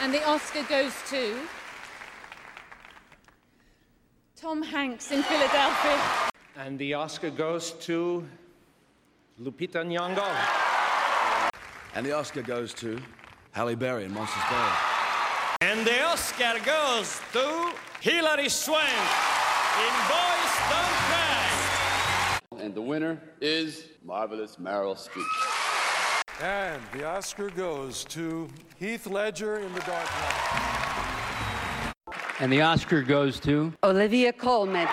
And the Oscar goes to Tom Hanks in Philadelphia. And the Oscar goes to Lupita Nyong'o. And the Oscar goes to Halle Berry in Monsters Ball. And the Oscar goes to Hilary Swank in Boys Don't Cry. And the winner is Marvelous Meryl Streep. And the Oscar goes to Heath Ledger in The Dark Knight. And the Oscar goes to Olivia Colman.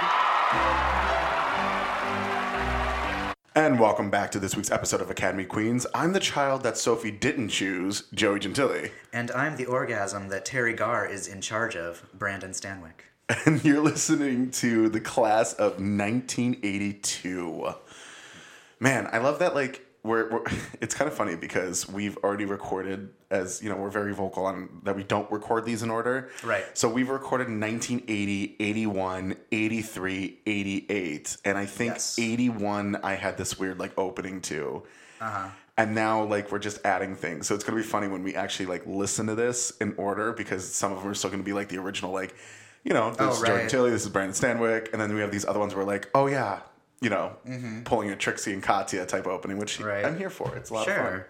And welcome back to this week's episode of Academy Queens. I'm the child that Sophie didn't choose, Joey Gentili. And I'm the orgasm that Teri Garr is in charge of, Brandon Stanwyck. And you're listening to the class of 1982. Man, I love that, like, we're, we're it's kind of funny because we've already recorded as you know we're very vocal on that we don't record these in order Right. so we've recorded 1980 81 83 88 and i think Yes. 81 i had this weird like opening to Uh-huh. and now like we're just adding things so it's gonna be funny when we actually like listen to this in order because some of them are still gonna be like the original like you know this Oh, is jordan right. tilly this is brandon stanwyck and then we have these other ones where like oh yeah you know pulling a trixie and katya type opening which Mm-hmm. Right. i'm here for it's a lot of fun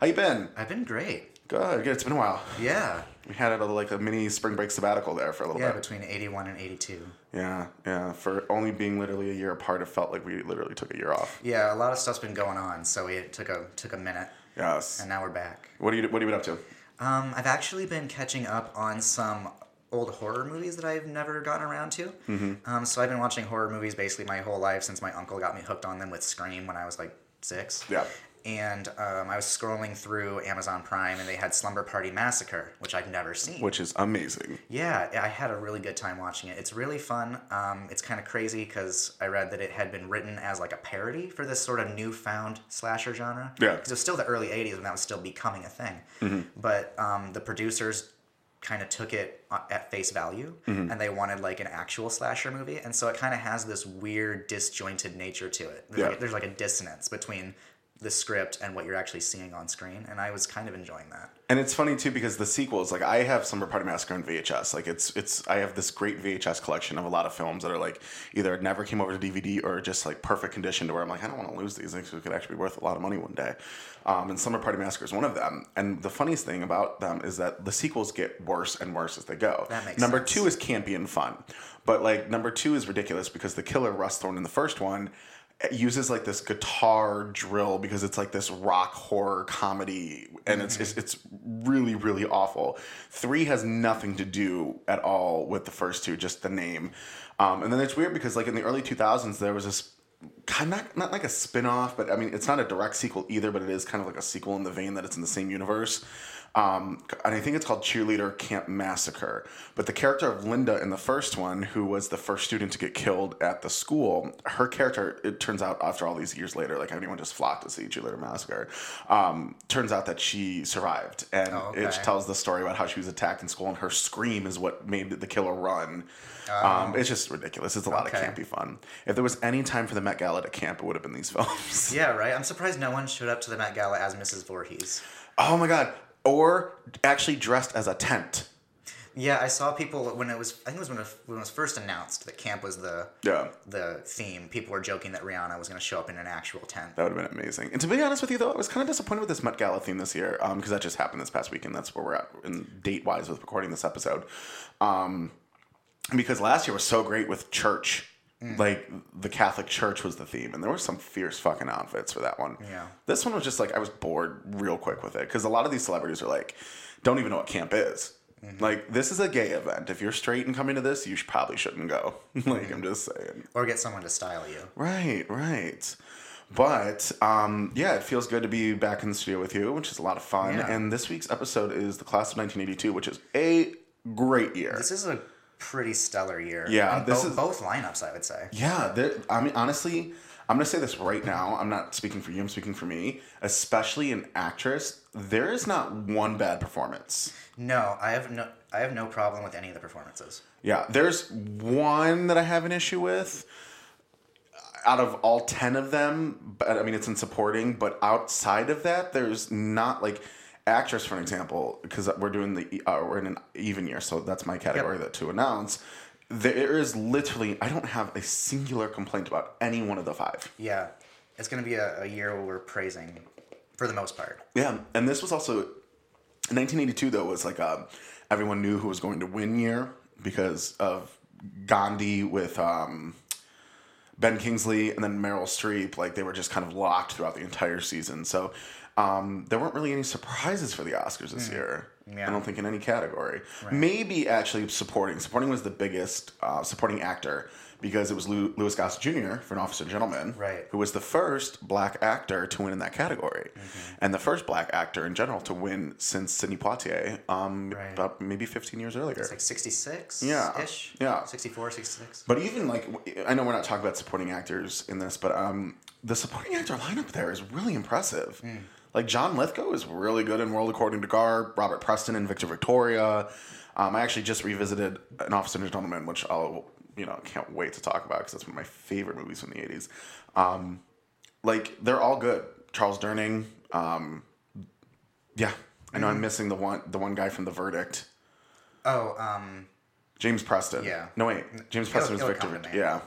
how you been I've been great. good good it's been a while Yeah. we had a, like a mini spring break sabbatical there for a little Yeah, bit between 81 and 82. yeah yeah for only being literally a year apart it felt like we literally took a year off Yeah, a lot of stuff's been going on, so we took a took a minute, yes and now we're back. what are you what have you been up to Um, I've actually been catching up on some old horror movies that I've never gotten around to. Mm-hmm. Um, so I've been watching horror movies basically my whole life since my uncle got me hooked on them with Scream when I was like six. Yeah. And um, I was scrolling through Amazon Prime and they had Slumber Party Massacre, which I've never seen. which is amazing Yeah, I had a really good time watching it. It's really fun. Um, it's kind of crazy because I read that it had been written as like a parody for this sort of newfound slasher genre. Yeah. Because it was still the early 80s when that was still becoming a thing. Mm-hmm. But um, the producers kind of took it uh, at face value Mm-hmm. and they wanted like an actual slasher movie. And so it kind of has this weird disjointed nature to it. There's, Yeah. like, there's like a dissonance between the script and what you're actually seeing on screen. And I was kind of enjoying that. And it's funny too because the sequels, like I have Slumber Party Massacre on VHS. Like it's it's I have this great VHS collection of a lot of films that are like either never came over to DVD or just like perfect condition to where I'm like I don't want to lose these things. Because it could actually be worth a lot of money one day. Um, and Slumber Party Massacre is one of them. And the funniest thing about them is that the sequels get worse and worse as they go. That makes number sense. two is campy and fun, but like number two is ridiculous because the killer Russ Thorn in the first one uses like this guitar drill because it's like this rock horror comedy and it's, it's it's really really awful. Three has nothing to do at all with the first two just the name. Um, and then it's weird because like in the early 2000s there was this kind of not, not like a spin-off but i mean it's not a direct sequel either but it is kind of like a sequel in the vein that it's in the same universe um, and I think it's called Cheerleader Camp Massacre. But the character of Linda in the first one, who was the first student to get killed at the school, her character, it turns out after all these years later, like everyone just flocked to see Cheerleader Massacre, um, turns out that she survived. And Oh, it tells the story about how she was attacked in school, and her scream is what made the killer run. Um, it's just ridiculous. It's a lot Oh. Okay. of campy fun. If there was any time for the Met Gala to camp, it would have been these films. Yeah, right. I'm surprised no one showed up to the Met Gala as Mrs. Voorhees. Oh my god. Or actually dressed as a tent. Yeah, I saw people when it was. I think it was when it, when it was first announced that camp was the Yeah. the theme. People were joking that Rihanna was going to show up in an actual tent. That would have been amazing. And to be honest with you, though, I was kind of disappointed with this Met Gala theme this year because that just happened this past weekend. That's where we're at in date wise with recording this episode. Um, because last year was so great with church. Mm. Like the Catholic Church was the theme, and there were some fierce fucking outfits for that one. Yeah. This one was just like I was bored real quick with it because a lot of these celebrities are like, don't even know what camp is. Mm-hmm. Like this is a gay event. If you're straight and coming to this, you should, probably shouldn't go. like mm-hmm. I'm just saying. Or get someone to style you. Right, right. But um, yeah, it feels good to be back in the studio with you, which is a lot of fun. Yeah. And this week's episode is the class of 1982, which is a great year. This is a pretty stellar year. Yeah, On this bo- is- both lineups. I would say. yeah, I mean, honestly, I'm gonna say this right now. I'm not speaking for you. I'm speaking for me. Especially an actress, there is not one bad performance. No, I have no. I have no problem with any of the performances. Yeah, there's one that I have an issue with. Out of all 10 of them, but I mean, it's in supporting, but outside of that, there's not like actress, for an example, because we're doing the uh, we're in an even year, so that's my category that to announce. There is literally I don't have a singular complaint about any one of the five. Yeah, it's gonna be a, a year where we're praising, for the most part. Yeah, and this was also 1982 though was like um, everyone knew who was going to win year because of Gandhi with um, Ben Kingsley and then Meryl Streep. Like they were just kind of locked throughout the entire season. So um, there weren't really any surprises for the Oscars this year. Yeah. I don't think in any category. Maybe actually supporting. Supporting was the biggest uh, supporting actor because it was Louis Gossett Jr. for An Officer Gentleman, Right. who was the first black actor to win in that category, Mm-hmm. and the first black actor in general to win since Sidney Poitier, um, Right. about maybe 15 years earlier. It's like 66 Yeah, ish. yeah. 64, 66. But even like, I know we're not talking about supporting actors in this, but um, the supporting actor lineup there is really impressive. Hmm. Like John Lithgow is really good in World According to Garp. Robert Preston and Victor Victoria. Um, I actually just revisited An Officer and a Gentleman, which I'll you know can't wait to talk about because that's one of my favorite movies from the '80s. Um, like they're all good. Charles Durning. Um, yeah, I know Mm-hmm. I'm missing the one the one guy from The Verdict. Oh, um, James Preston. Yeah. No wait, James Preston was he'll Victor. come to Vic- me. Yeah.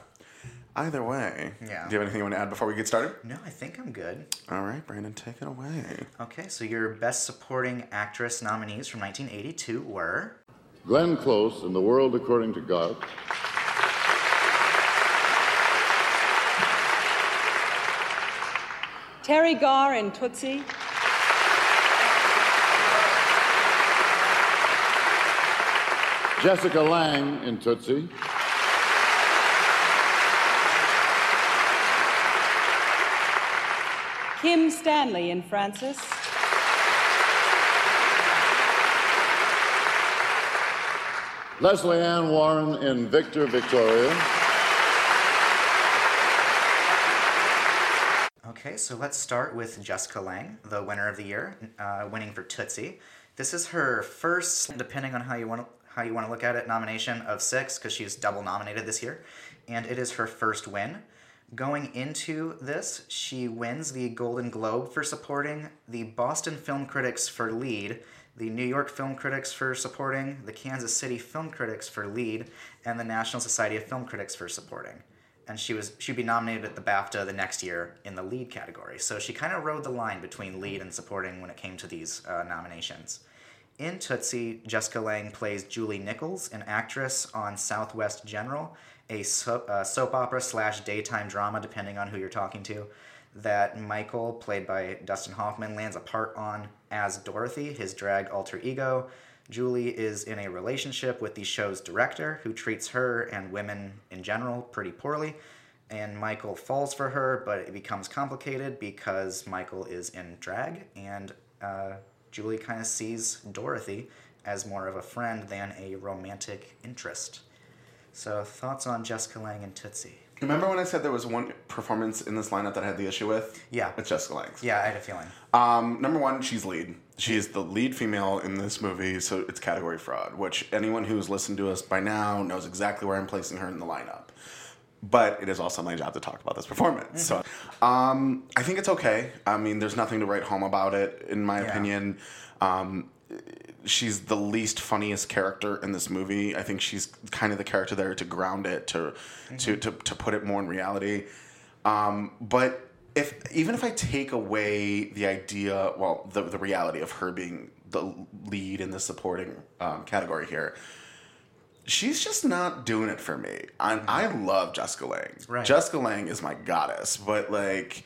Either way. Yeah. Do you have anything you want to add before we get started? no, I think I'm good. All right, Brandon, take it away. Okay, so your best supporting actress nominees from 1982 were Glenn Close in The World According to God. Teri Garr in Tootsie. Jessica Lange in Tootsie. Kim Stanley in Frances. Lesley Ann Warren in Victor Victoria. Okay, so let's start with Jessica Lange, the winner of the year, uh, winning for Tootsie. This is her first, depending on how you want to how you want to look at it, nomination of six because she's double nominated this year, and it is her first win. Going into this, she wins the Golden Globe for supporting, the Boston Film Critics for lead, the New York Film Critics for supporting, the Kansas City Film Critics for lead, and the National Society of Film Critics for supporting and she was she'd be nominated at the BAFTA the next year in the lead category. So she kind of rode the line between lead and supporting when it came to these uh, nominations. In Tootsie, Jessica Lange plays Julie Nichols, an actress on Southwest General, a so, uh, soap opera slash daytime drama, depending on who you're talking to, that Michael, played by Dustin Hoffman, lands a part on as Dorothy, his drag alter ego. Julie is in a relationship with the show's director, who treats her and women in general pretty poorly. And Michael falls for her, but it becomes complicated because Michael is in drag, and uh, Julie kind of sees Dorothy as more of a friend than a romantic interest. So, thoughts on Jessica Lange and Tootsie? Remember when I said there was one performance in this lineup that I had the issue with? Yeah. It's Jessica Lange's. Yeah, I had a feeling. Um, number one, she's lead. She is the lead female in this movie, so it's category fraud, which anyone who's listened to us by now knows exactly where I'm placing her in the lineup. But it is also my job to talk about this performance. So um, I think it's okay. I mean, there's nothing to write home about it, in my Yeah. opinion. Um, she's the least funniest character in this movie. I think she's kind of the character there to ground it, to to, to, to put it more in reality. Um, but if even if I take away the idea, well, the the reality of her being the lead in the supporting um, category here, she's just not doing it for me. I, I love Jessica Lange. Right. Jessica Lange is my goddess, but like,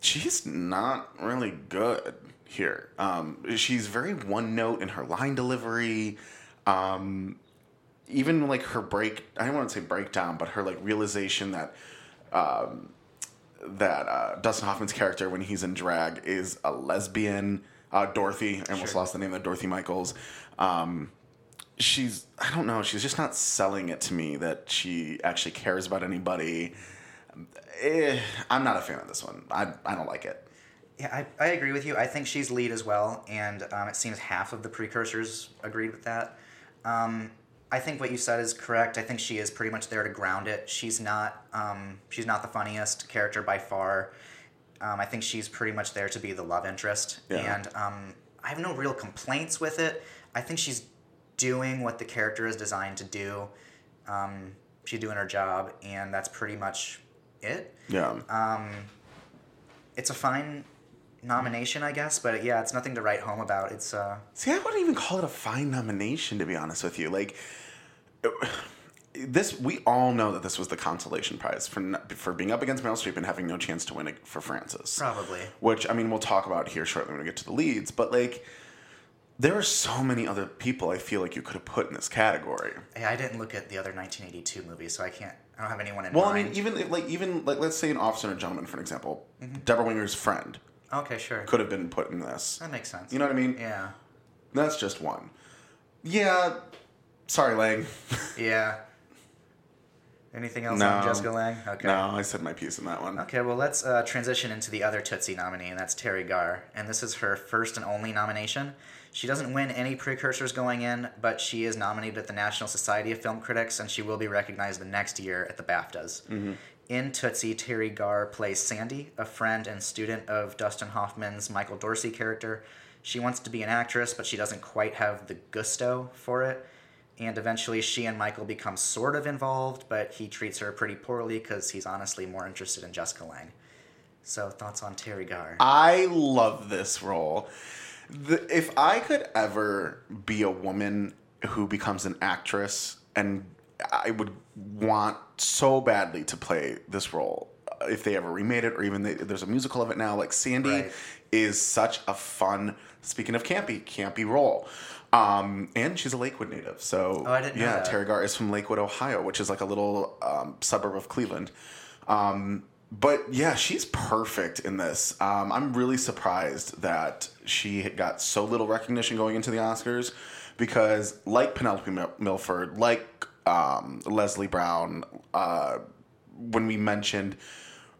she's not really good here. Um, she's very one note in her line delivery. Um, even like her break, I don't want to say breakdown, but her like realization that um, that uh, Dustin Hoffman's character when he's in drag is a lesbian. Uh, Dorothy, I almost Sure. lost the name of Dorothy Michaels. Um, she's I don't know. She's just not selling it to me that she actually cares about anybody. Eh, I'm not a fan of this one. I I don't like it. Yeah, I, I agree with you. I think she's lead as well, and um, it seems half of the precursors agreed with that. Um, I think what you said is correct. I think she is pretty much there to ground it. She's not um, she's not the funniest character by far. Um, I think she's pretty much there to be the love interest, Yeah. and um, I have no real complaints with it. I think she's doing what the character is designed to do. Um, she's doing her job, and that's pretty much it. Yeah. Um, it's a fine nomination, I guess, but yeah, it's nothing to write home about. It's uh, See, I wouldn't even call it a fine nomination, to be honest with you. Like, this, we all know that this was the consolation prize for for being up against Meryl Streep and having no chance to win it for Frances. Probably. Which I mean, we'll talk about here shortly when we get to the leads. But like, there are so many other people I feel like you could have put in this category. yeah, I didn't look at the other 1982 movies, so I can't. I don't have anyone in mind. Well, I mean, even like even like let's say an officer and a gentleman, for an example, Debra Winger's friend okay, sure. could have been put in this. That makes sense. You know what I mean? Yeah. That's just one. Yeah. Sorry, Lange. Yeah. Anything else No. on Jessica Lange? Okay. No, I said my piece in that one. Okay, well, let's uh, transition into the other Tootsie nominee, and that's Teri Garr. And this is her first and only nomination. She doesn't win any precursors going in, but she is nominated at the National Society of Film Critics, and she will be recognized the next year at the BAFTAs. In Tootsie, Teri Garr plays Sandy, a friend and student of Dustin Hoffman's Michael Dorsey character. She wants to be an actress, but she doesn't quite have the gusto for it. And eventually, she and Michael become sort of involved, but he treats her pretty poorly because he's honestly more interested in Jessica Lange. So, thoughts on Teri Garr? I love this role. The, if I could ever be a woman who becomes an actress, and I would want so badly to play this role, uh, if they ever remade it, or even they, there's a musical of it now, like Sandy Right. is such a fun. Speaking of campy, campy role. Um, and she's a Lakewood native, so Oh, I didn't yeah. Teri Garr is from Lakewood, Ohio, which is like a little um, suburb of Cleveland. Um, but yeah, she's perfect in this. Um, I'm really surprised that she got so little recognition going into the Oscars because, like Penelope Milford, like um, Leslie Browne, uh, when we mentioned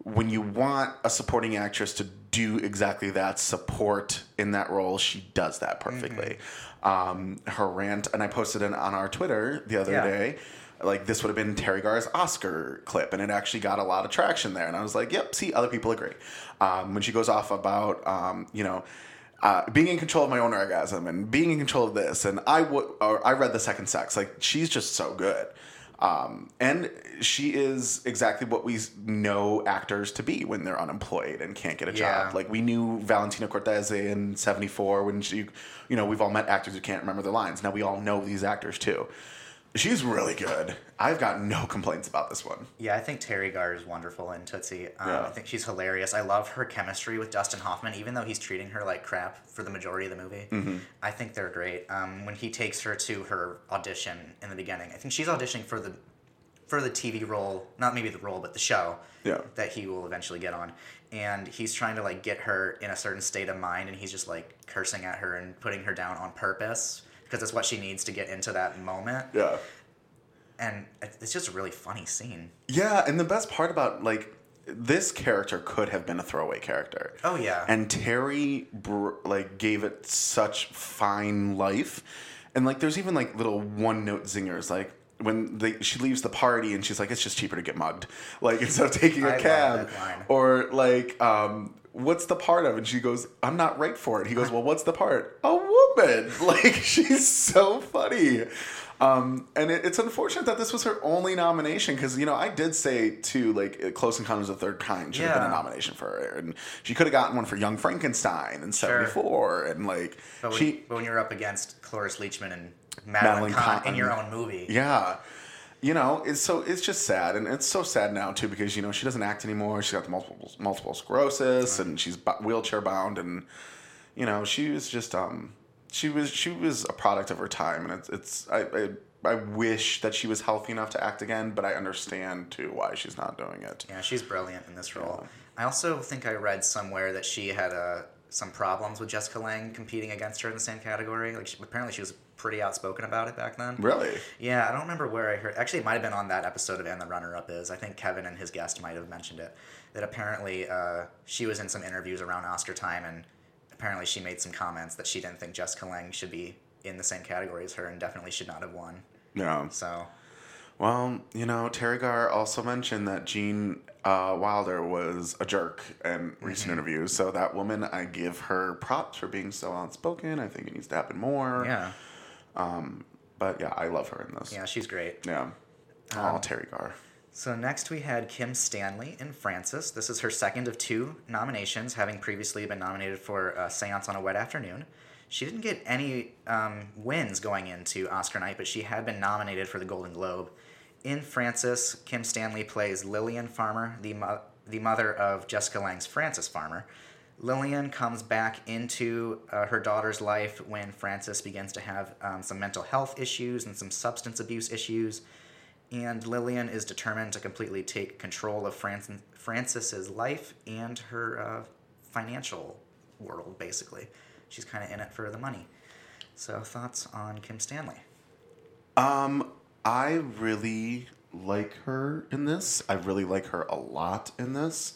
when you want a supporting actress to do exactly that, support in that role, she does that perfectly. Um, her rant, and I posted it on our Twitter the other Yeah. day. Like this would have been Teri Garr's Oscar clip, and it actually got a lot of traction there. And I was like, "Yep, see, other people agree." Um, when she goes off about, um, you know, uh, being in control of my own orgasm and being in control of this, and I would, or I read the second sex. Like she's just so good. Um, and she is exactly what we know actors to be when they're unemployed and can't get a Yeah. job. Like we knew Valentina Cortese in '74 when she, you know, we've all met actors who can't remember their lines. Now we all know these actors too. She's really good. I've got no complaints about this one. Yeah, I think Teri Garr is wonderful in Tootsie. Um, Yeah. I think she's hilarious. I love her chemistry with Dustin Hoffman, even though he's treating her like crap for the majority of the movie. Mm-hmm. I think they're great. Um, when he takes her to her audition in the beginning, I think she's auditioning for the for the TV role, not maybe the role, but the show Yeah. that he will eventually get on. And he's trying to like get her in a certain state of mind, and he's just like cursing at her and putting her down on purpose because it's what she needs to get into that moment. Yeah. And it's just a really funny scene. Yeah, and the best part about like this character could have been a throwaway character. Oh, yeah. And Terry br- like gave it such fine life, and like there's even like little one note zingers like. When they, she leaves the party and she's like, it's just cheaper to get mugged. Like instead of taking a I love cab, that line. or like, um, what's the part of? And she goes, I'm not right for it. He goes, well, what's the part? A woman. Like she's so funny. Um, and it, it's unfortunate that this was her only nomination because you know I did say too like Close Encounters of the Third Kind should have been a nomination for her, and she could have gotten one for Young Frankenstein in '74, and like But when, she but when you're up against Cloris Leachman and Madeline, Madeline Kahn, in your own movie, Yeah. You know, it's so it's just sad, and it's so sad now too because you know she doesn't act anymore. She's got the multiple multiple sclerosis, and she's wheelchair bound, and you know she was just um she was she was a product of her time, and it's it's I I, I wish that she was healthy enough to act again, but I understand too why she's not doing it. yeah, she's brilliant in this role. I also think I read somewhere that she had uh, some problems with Jessica Lange competing against her in the same category. Like she, apparently she was pretty outspoken about it back then. Really? Yeah, I don't remember where I heard. Actually, it might have been on that episode of And the Runner Up Is. I think Kevin and his guest might have mentioned it. That apparently uh, she was in some interviews around Oscar time, and apparently she made some comments that she didn't think Jessica Lange should be in the same category as her, and definitely should not have won. Yeah. So Well, you know, Teri Garr also mentioned that Gene uh, Wilder was a jerk in recent Mm-hmm. interviews. So that woman, I give her props for being so outspoken. I think it needs to happen more. Yeah. Um, But yeah, I love her in this. Yeah, she's great. Yeah. Um, oh, Teri Garr. So next we had Kim Stanley in Frances. This is her second of two nominations, having previously been nominated for uh, Seance on a Wet Afternoon. She didn't get any um, wins going into Oscar night, but she had been nominated for the Golden Globe. In Frances, Kim Stanley plays Lillian Farmer, the, mo- the mother of Jessica Lange's Frances Farmer. Lillian comes back into uh, her daughter's life when Frances begins to have um, some mental health issues and some substance abuse issues and Lillian is determined to completely take control of Frances, Frances's life and her uh, financial world. Basically, she's kind of in it for the money. So, thoughts on Kim Stanley? Um, I really like her in this. I really like her a lot in this.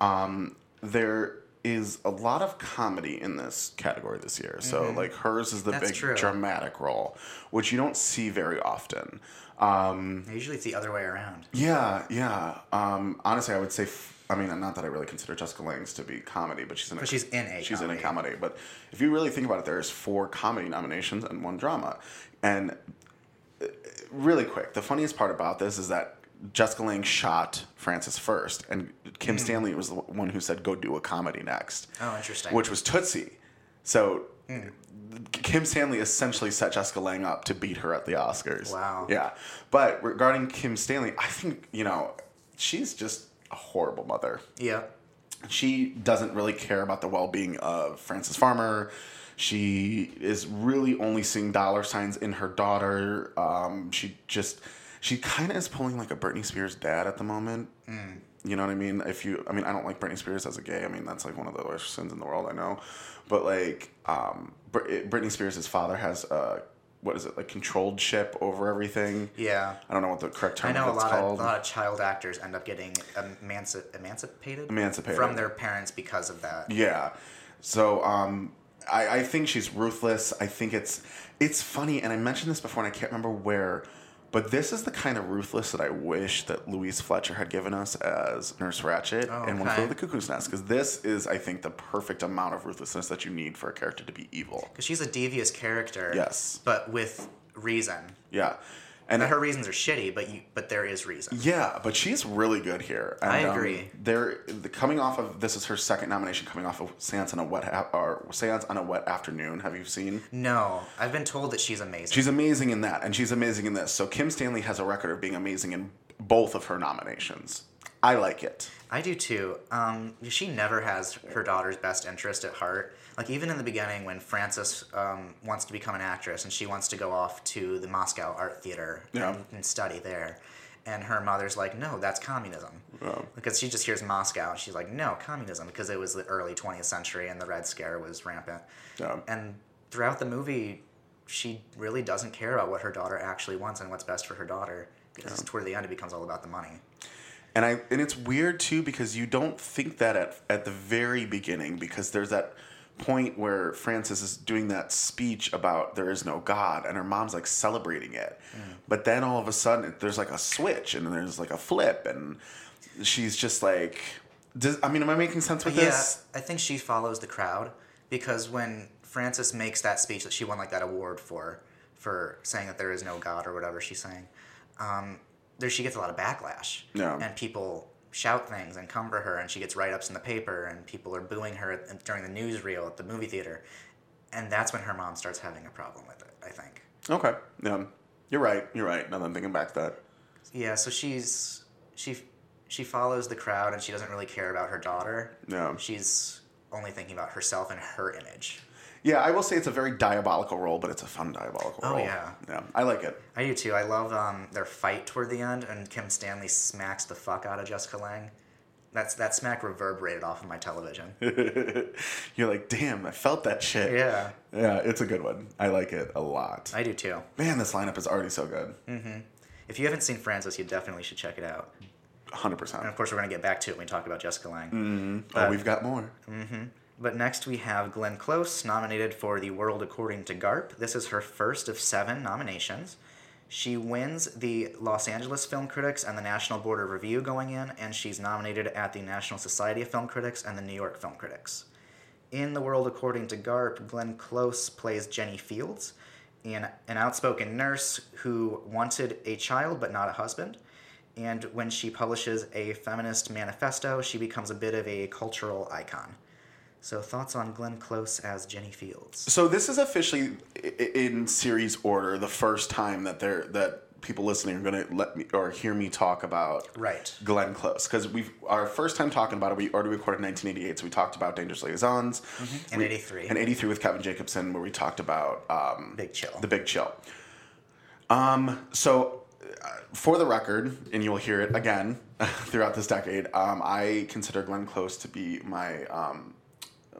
Um, there is a lot of comedy in this category this year. So like hers is the Mm-hmm. That's big true. dramatic role, which you don't see very often. Um, Usually, it's the other way around. yeah, yeah. Um, honestly, I would say. F- I mean, not that I really consider Jessica Lange's to be comedy, but she's in. A, But she's in a she's in a comedy. comedy. But if you really think about it, there's four comedy nominations and one drama. And uh, really quick, the funniest part about this is that Jessica Lange shot Frances first, and Kim Stanley was the one who said, "Go do a comedy next." Mm. Oh, interesting. Which was Tootsie. So. Kim Stanley essentially set Jessica Lange up to beat her at the Oscars. Wow. Yeah. But regarding Kim Stanley, I think, you know, she's just a horrible mother. Yeah. She doesn't really care about the well being of Frances Farmer. She is really only seeing dollar signs in her daughter. Um, she just, she kind of is pulling like a Britney Spears dad at the moment. You know what I mean? If you, I mean, I don't like Britney Spears as a gay. I mean, that's like one of the worst sins in the world. I know, but like, um, Br- Britney Spears' father has a, what is it like controlled ship over everything? Yeah. I don't know what the correct term is. I know a lot called. of, a lot of child actors end up getting emanci- emancipated Emancipated. from their parents because of that. Yeah. So um, I, I think she's ruthless. I think it's it's funny, and I mentioned this before, and I can't remember where, but this is the kind of ruthless that I wish that Louise Fletcher had given us as Nurse Ratched Oh, and One. Flew Over the Cuckoo's Nest, because this is, I think, the perfect amount of ruthlessness that you need for a character to be evil. Because she's a devious character. Yes. But with reason. Yeah. And And her reasons are shitty, but you but there is reason. Yeah, but she's really good here. And, I um, agree. they're the, coming off of this is her second nomination, coming off of Seance on a wet ha- or Seance on a wet afternoon. Have you seen? No, I've been told that she's amazing. She's amazing in that, and she's amazing in this. So Kim Stanley has a record of being amazing in both of her nominations. I like it. I do too. Um, she never has her daughter's best interest at heart. Like even in the beginning, when Frances um, wants to become an actress and she wants to go off to the Moscow Art Theater Yeah. and, and study there, and her mother's like, "No, that's communism," because she just hears Moscow and she's like, "No, communism," because it was the early 20th century and the Red Scare was rampant. Yeah. And throughout the movie, she really doesn't care about what her daughter actually wants and what's best for her daughter. Because toward the end, it becomes all about the money. And I and it's weird too because you don't think that at at the very beginning because there's that point where Frances is doing that speech about there is no God and her mom's like celebrating it. But then all of a sudden there's like a switch and there's like a flip and she's just like does, I mean am I making sense with this? yeah, this? I think she follows the crowd because when Frances makes that speech that she won like that award for, for saying that there is no God or whatever she's saying, um, there she gets a lot of backlash. Yeah. And people shout things and come for her, and she gets write ups in the paper, and people are booing her at, during the newsreel at the movie theater, and that's when her mom starts having a problem with it. I think. Okay. Yeah. You're right. You're right. Now that I'm thinking back to that. Yeah. So she's she she follows the crowd, and she doesn't really care about her daughter. Yeah. She's only thinking about herself and her image. Yeah, I will say it's a very diabolical role, but it's a fun diabolical Oh, role. yeah. Yeah. I like it. I do too. I love um, their fight toward the end, and Kim Stanley smacks the fuck out of Jessica Lange. That's that smack reverberated off of my television. You're like, damn, I felt that shit. yeah, Yeah, it's a good one. I like it a lot. I do too. Man, this lineup is already so good. Mm-hmm. If you haven't seen Frances, you definitely should check it out. 100%. And of course, we're gonna get back to it when we talk about Jessica Lange. Mm-hmm. oh, we've got more. Mm-hmm. But next we have Glenn Close, nominated for The World According to Garp. This is her first of seven nominations. She wins the Los Angeles Film Critics and the National Board of Review going in, and she's nominated at the National Society of Film Critics and the New York Film Critics. In The World According to Garp, Glenn Close plays Jenny Fields, an, an outspoken nurse who wanted a child but not a husband. And when she publishes a feminist manifesto, she becomes a bit of a cultural icon. So, thoughts on Glenn Close as Jenny Fields? So this is officially in series order the first time that they're that people listening are going to let me or hear me talk about Right. Glenn Close because we've our first time talking about it we already recorded 1988 so we talked about Dangerous Liaisons And We- 83. and 83 with Kevin Jacobson where we talked about um, Big Chill. the Big Chill. Um, so uh, for the record, and you'll hear it again throughout this decade, um, I consider Glenn Close to be my um,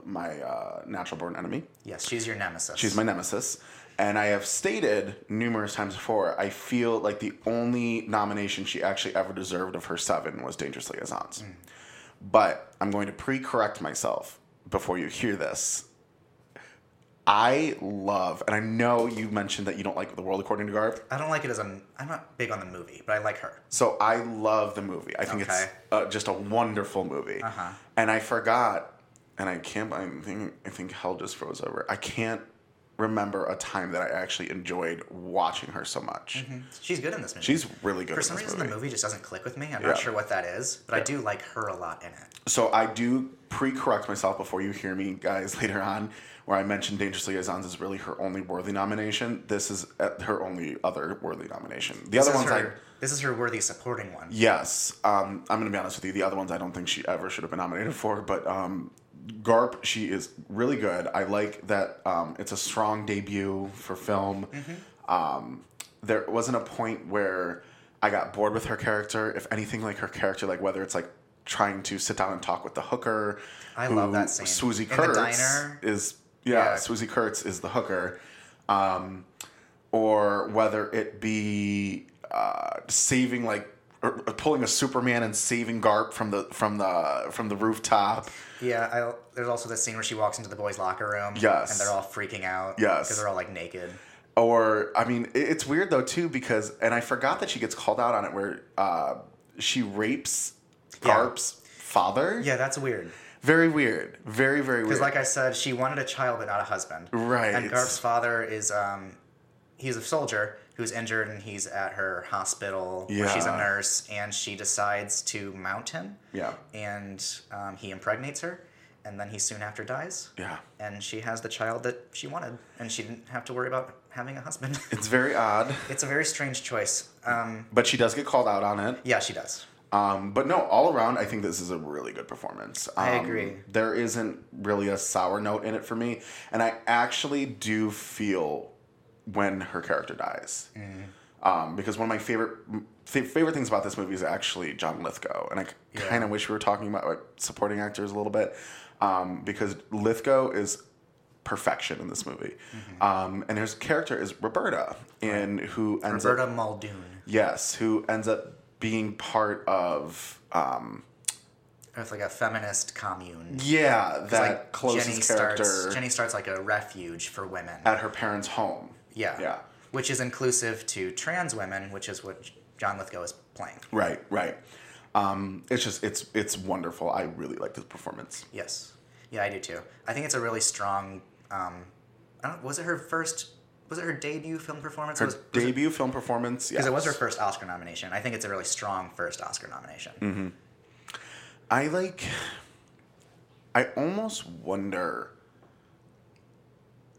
my uh, natural born enemy. Yes, she's your nemesis. She's my nemesis. And I have stated numerous times before, I feel like the only nomination she actually ever deserved of her seven was Dangerous Liaisons. But I'm going to pre correct myself before you hear this. I love, and I know you mentioned that you don't like The World According to Garp. I don't like it as a. I'm not big on the movie, but I like her. So I love the movie. I think it's uh, just a wonderful movie. Uh-huh. And I forgot, and I can't. I think I think hell just froze over. I can't remember a time that I actually enjoyed watching her so much. She's good in this movie. She's really good. For some reason, movie. the movie just doesn't click with me. I'm Yeah. not sure what that is, but I do like her a lot in it. So I do pre-correct myself before you hear me, guys, later on, where I mentioned Dangerous Liaisons is really her only worthy nomination. This is uh, her only other worthy nomination. The This other ones I This is her worthy supporting one. Yes, um, I'm gonna be honest with you. The other ones I don't think she ever should have been nominated for, but um, Garp, she is really good. I like that um, it's a strong debut for film. Um, there wasn't a point where I got bored with her character. If anything, like her character, like whether it's like trying to sit down and talk with the hooker. I love that scene. The Kurtz is yeah, Yeah. Swoosie Kurtz is the hooker. Um, or whether it be uh, saving like pulling a Superman and saving Garp from the from the from the rooftop. Yeah, I, there's also the scene where she walks into the boys' locker room. Yes. And they're all freaking out. Yes. Because they're all like naked. Or I mean, it's weird though too because and I forgot that she gets called out on it where uh, she rapes Yeah. Garp's father. Yeah, that's weird. Very weird. Very very weird. Because, like I said, she wanted a child but not a husband. Right. And Garp's father is, um, he's a soldier who's injured and he's at her hospital where she's a nurse and she decides to mount him. Yeah. And um, he impregnates her and then he soon after dies. Yeah. And she has the child that she wanted and she didn't have to worry about having a husband. It's very odd, it's a very strange choice. Um, but she does get called out on it. yeah, she does. Um, but no, all around, I think this is a really good performance. Um, I agree. There isn't really a sour note in it for me, and I actually do feel when her character dies, Mm. um, because one of my favorite favorite things about this movie is actually John Lithgow, and I Yeah. kind of wish we were talking about like, supporting actors a little bit, um, because Lithgow is perfection in this movie, Mm-hmm. um, and his character is Roberta, and who ends up Roberta Muldoon. Yes, who ends up being part of um It's like a feminist commune. yeah, that like closest Jenny character starts Jenny starts like a refuge for women. at her parents' home. Yeah. Yeah. Which is inclusive to trans women, which is what John Lithgow is playing. Right, right. Um it's just it's it's wonderful. I really like this performance. Yes. Yeah, I do too. I think it's a really strong um I don't was it her first was it her debut film performance? Her was, was it- debut film performance, yes. Because it was her first Oscar nomination. I think it's a really strong first Oscar nomination. Mm-hmm. I like I almost wonder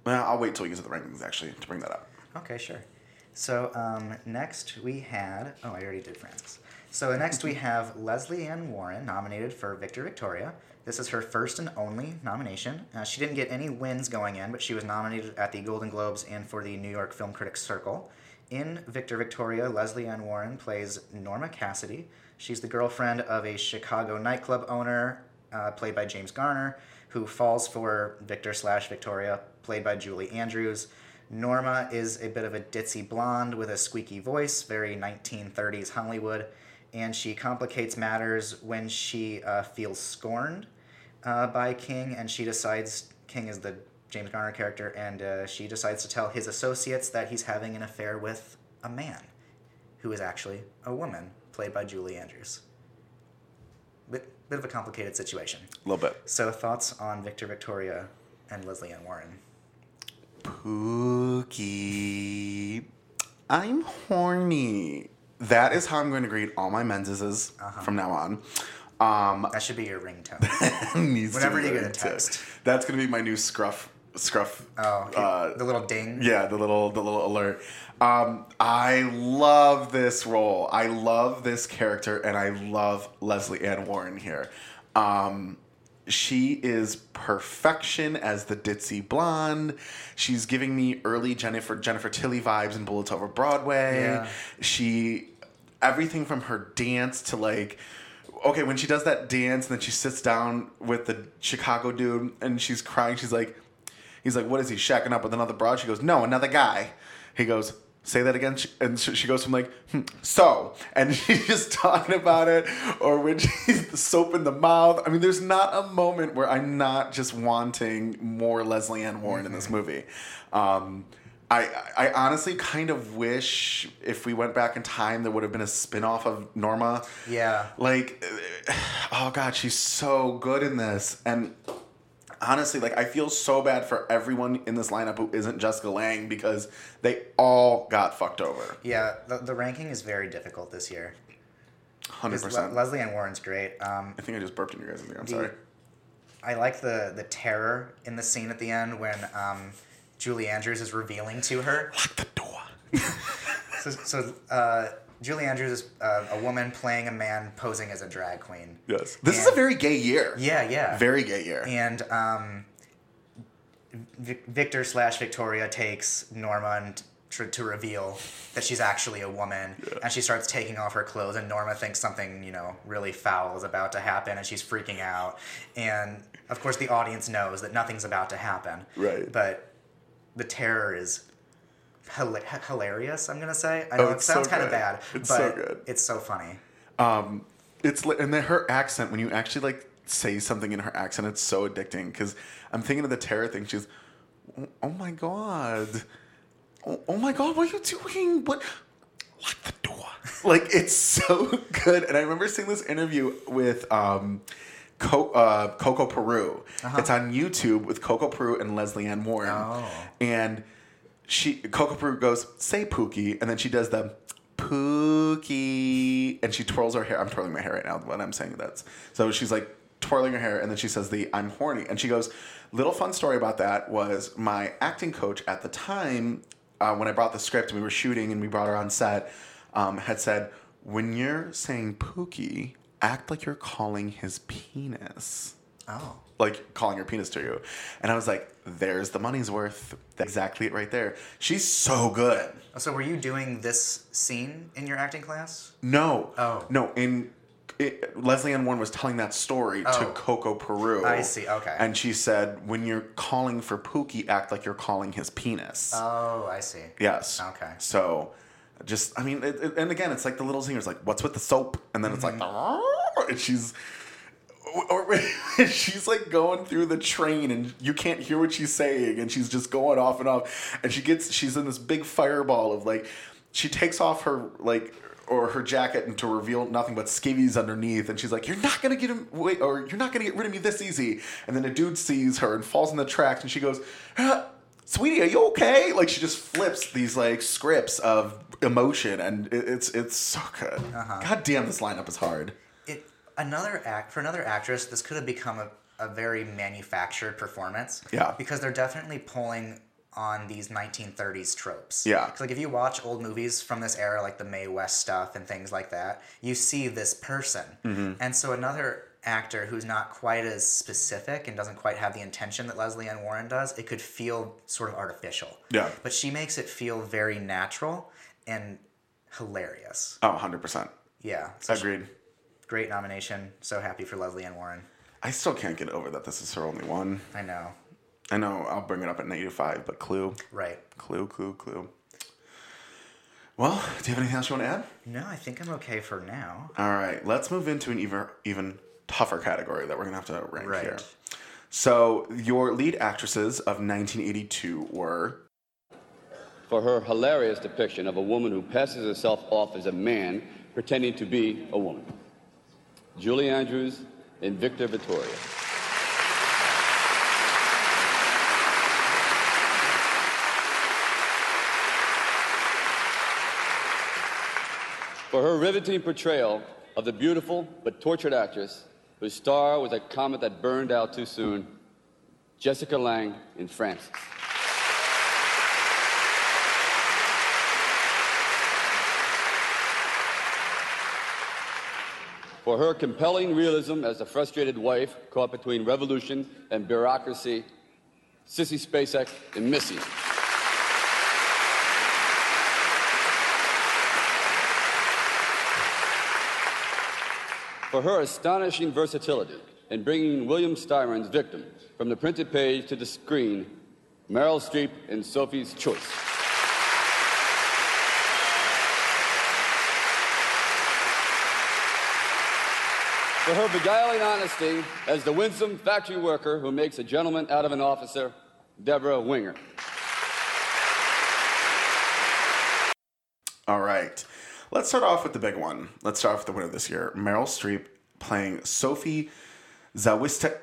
well, I'll wait till we get to the rankings actually to bring that up. Okay, sure. So um, next we had oh I already did Frances. So next we have Lesley Ann Warren nominated for Victor Victoria. This is her first and only nomination. Uh, she didn't get any wins going in, but she was nominated at the Golden Globes and for the New York Film Critics Circle. In Victor Victoria, Lesley Ann Warren plays Norma Cassidy. She's the girlfriend of a Chicago nightclub owner, uh, played by James Garner, who falls for Victor slash Victoria, played by Julie Andrews. Norma is a bit of a ditzy blonde with a squeaky voice, very 1930s Hollywood, and she complicates matters when she uh, feels scorned uh, by King, and she decides King is the James Garner character, and uh, she decides to tell his associates that he's having an affair with a man, who is actually a woman, played by Julie Andrews. Bit, bit of a complicated situation. A little bit. So, thoughts on Victor Victoria and Lesley Ann Warren? Pookie. I'm horny. That is how I'm going to greet all my menses from now on. Um, That should be your ringtone. Whenever you get a text. That's going to be my new scruff. Scruff. Oh, uh, the little ding. Yeah, the little the little alert. Um, I love this role. I love this character, and I love Lesley Ann Warren here. Um, she is perfection as the ditzy blonde. She's giving me early Jennifer Jennifer Tilly vibes in Bullets Over Broadway. Yeah. She everything from her dance to like okay when she does that dance and then she sits down with the Chicago dude and she's crying. She's like He's like, what is he shacking up with another broad? She goes, no, another guy. He goes, say that again. And she goes from like, hmm, so, and she's just talking about it, or when she's the soap in the mouth. I mean, there's not a moment where I'm not just wanting more Lesley Ann Warren in this movie. Um, I, I honestly kind of wish if we went back in time, there would have been a spin off of Norma. Yeah. Like, oh God, she's so good in this. And honestly, like I feel so bad for everyone in this lineup who isn't Jessica Lange because they all got fucked over. Yeah, the, the ranking is very difficult this year. Hundred Le- percent. Lesley Ann Warren's great. Um, I think I just burped in your guys' ear. I'm the- sorry. I like the the terror in the scene at the end when um, Julie Andrews is revealing to her. Lock the door. So, so uh, Julie Andrews is uh, a woman playing a man posing as a drag queen. Yes. This is a very gay year. Yeah, yeah. Very gay year. And um, Vic- Victor slash Victoria takes Norma and to, to reveal that she's actually a woman, and she starts taking off her clothes, and Norma thinks something you know really foul is about to happen, and she's freaking out, and of course the audience knows that nothing's about to happen. Right. But the terror is. Hila- Hilarious, I'm gonna say. I know Oh, it it's so sounds kind of bad, It's but so good. it's so funny. Um, it's li- and then her accent when you actually like say something in her accent, it's so addicting. Because I'm thinking of the terror thing. She's, oh, oh my god, oh, oh my god, what are you doing? What? Lock the door. like it's so good. And I remember seeing this interview with um, Co- uh, Coco Peru. It's on YouTube with Coco Peru and Lesley Ann Warren. Oh. And she Coco Peru goes, say Pookie, and then she does the Pookie, and she twirls her hair. I'm twirling my hair right now when I'm saying that. So she's like twirling her hair, and then she says the I'm horny, and she goes. Little fun story about that was my acting coach at the time uh, when I brought the script and we were shooting and we brought her on set um, had said when you're saying Pookie, act like you're calling his penis Oh. Like calling her penis to you. And I was like, there's the money's worth. That's exactly it right there. She's so good. So were you doing this scene in your acting class? No. Oh. No, in it, Lesley Ann Warren was telling that story to Oh. Coco Peru. I see, okay. And she said, when you're calling for Pookie, act like you're calling his penis. Oh, I see. yes. Okay. So, just, I mean, it, it- and again, it's like the little singers, like, what's with the soap? And then it's like, Mm-hmm. and she's, or she's like going through the train and you can't hear what she's saying and she's just going off and off. And she gets she's in this big fireball of like she takes off her like or her jacket and to reveal nothing but skivvies underneath. And she's like you're not gonna get him wait or you're not gonna get rid of me this easy. And then a dude sees her and falls in the tracks and she goes "Ah, sweetie are you okay? Like she just flips these like scripts of emotion and it, it's it's so good. God damn this lineup is hard another act for another actress. This could have become a, a very manufactured performance. Yeah. Because they're definitely pulling on these 1930s tropes. Yeah. 'Cause, like if you watch old movies from this era, like the Mae West stuff and things like that, you see this person. Mm-hmm. And so another actor who's not quite as specific and doesn't quite have the intention that Lesley Ann Warren does, it could feel sort of artificial. Yeah. But she makes it feel very natural and hilarious. oh 100% Yeah. So she- agreed Great nomination. So happy for Lesley Ann Warren. I still can't get over that this is her only one. I know. I know I'll bring it up at negative five, but Clue, Right. Clue, Clue, Clue. Well, do you have anything else you want to add? No, I think I'm okay for now. All right, let's move into an even even tougher category that we're gonna have to rank Right. here. So your lead actresses of 1982 were for her hilarious depiction of a woman who passes herself off as a man pretending to be a woman. Julie Andrews and Victor Victoria. For her riveting portrayal of the beautiful but tortured actress whose star was a comet that burned out too soon, Jessica Lange in Frances. For her compelling realism as a frustrated wife caught between revolution and bureaucracy, Sissy Spacek and Missing. For her astonishing versatility in bringing William Styron's victim from the printed page to the screen, Meryl Streep in Sophie's Choice. For her beguiling honesty as the winsome factory worker who makes a gentleman out of an officer, Debra Winger. All right. Let's start off with the big one. Let's start off with the winner this year Meryl Streep playing Sophie Zawistek.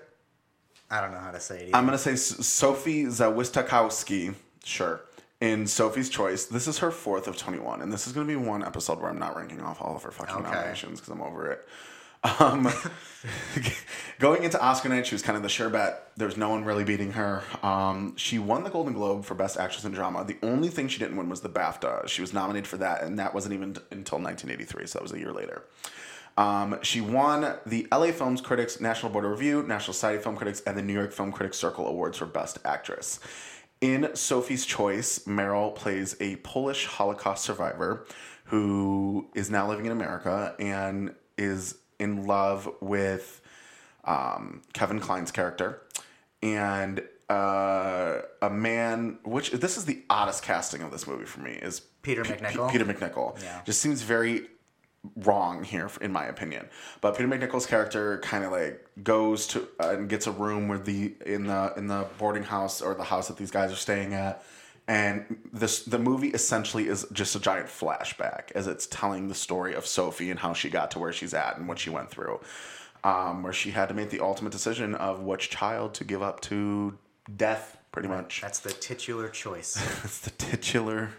I don't know how to say it. Either. I'm going to say Sophie Zawistakowski. Sure. In Sophie's Choice. This is her fourth of 21. And this is going to be one episode where I'm not ranking off all of her fucking Okay. nominations because I'm over it. Um, going into Oscar night, she was kind of the sure bet. There's no one really beating her. Um, she won the Golden Globe for Best Actress in Drama. The only thing she didn't win was the BAFTA. She was nominated for that, and that wasn't even t- until 1983, so that was a year later. Um, she won the LA Films Critics National Board of Review, National Society of Film Critics, and the New York Film Critics Circle Awards for Best Actress. In Sophie's Choice, Meryl plays a Polish Holocaust survivor who is now living in America and is in love with um, Kevin Kline's character and uh, a man. Which this is the oddest casting of this movie for me is Peter P- MacNicol? Peter MacNicol. Yeah. just seems very wrong here in my opinion but peter macnicol's character kind of like goes to uh, and gets a room where the in the in the boarding house or the house that these guys are staying at and this the movie essentially is just a giant flashback as it's telling the story of sophie and how she got to where she's at and what she went through um, where she had to make the ultimate decision of which child to give up to death pretty much That's the titular choice. it's the titular,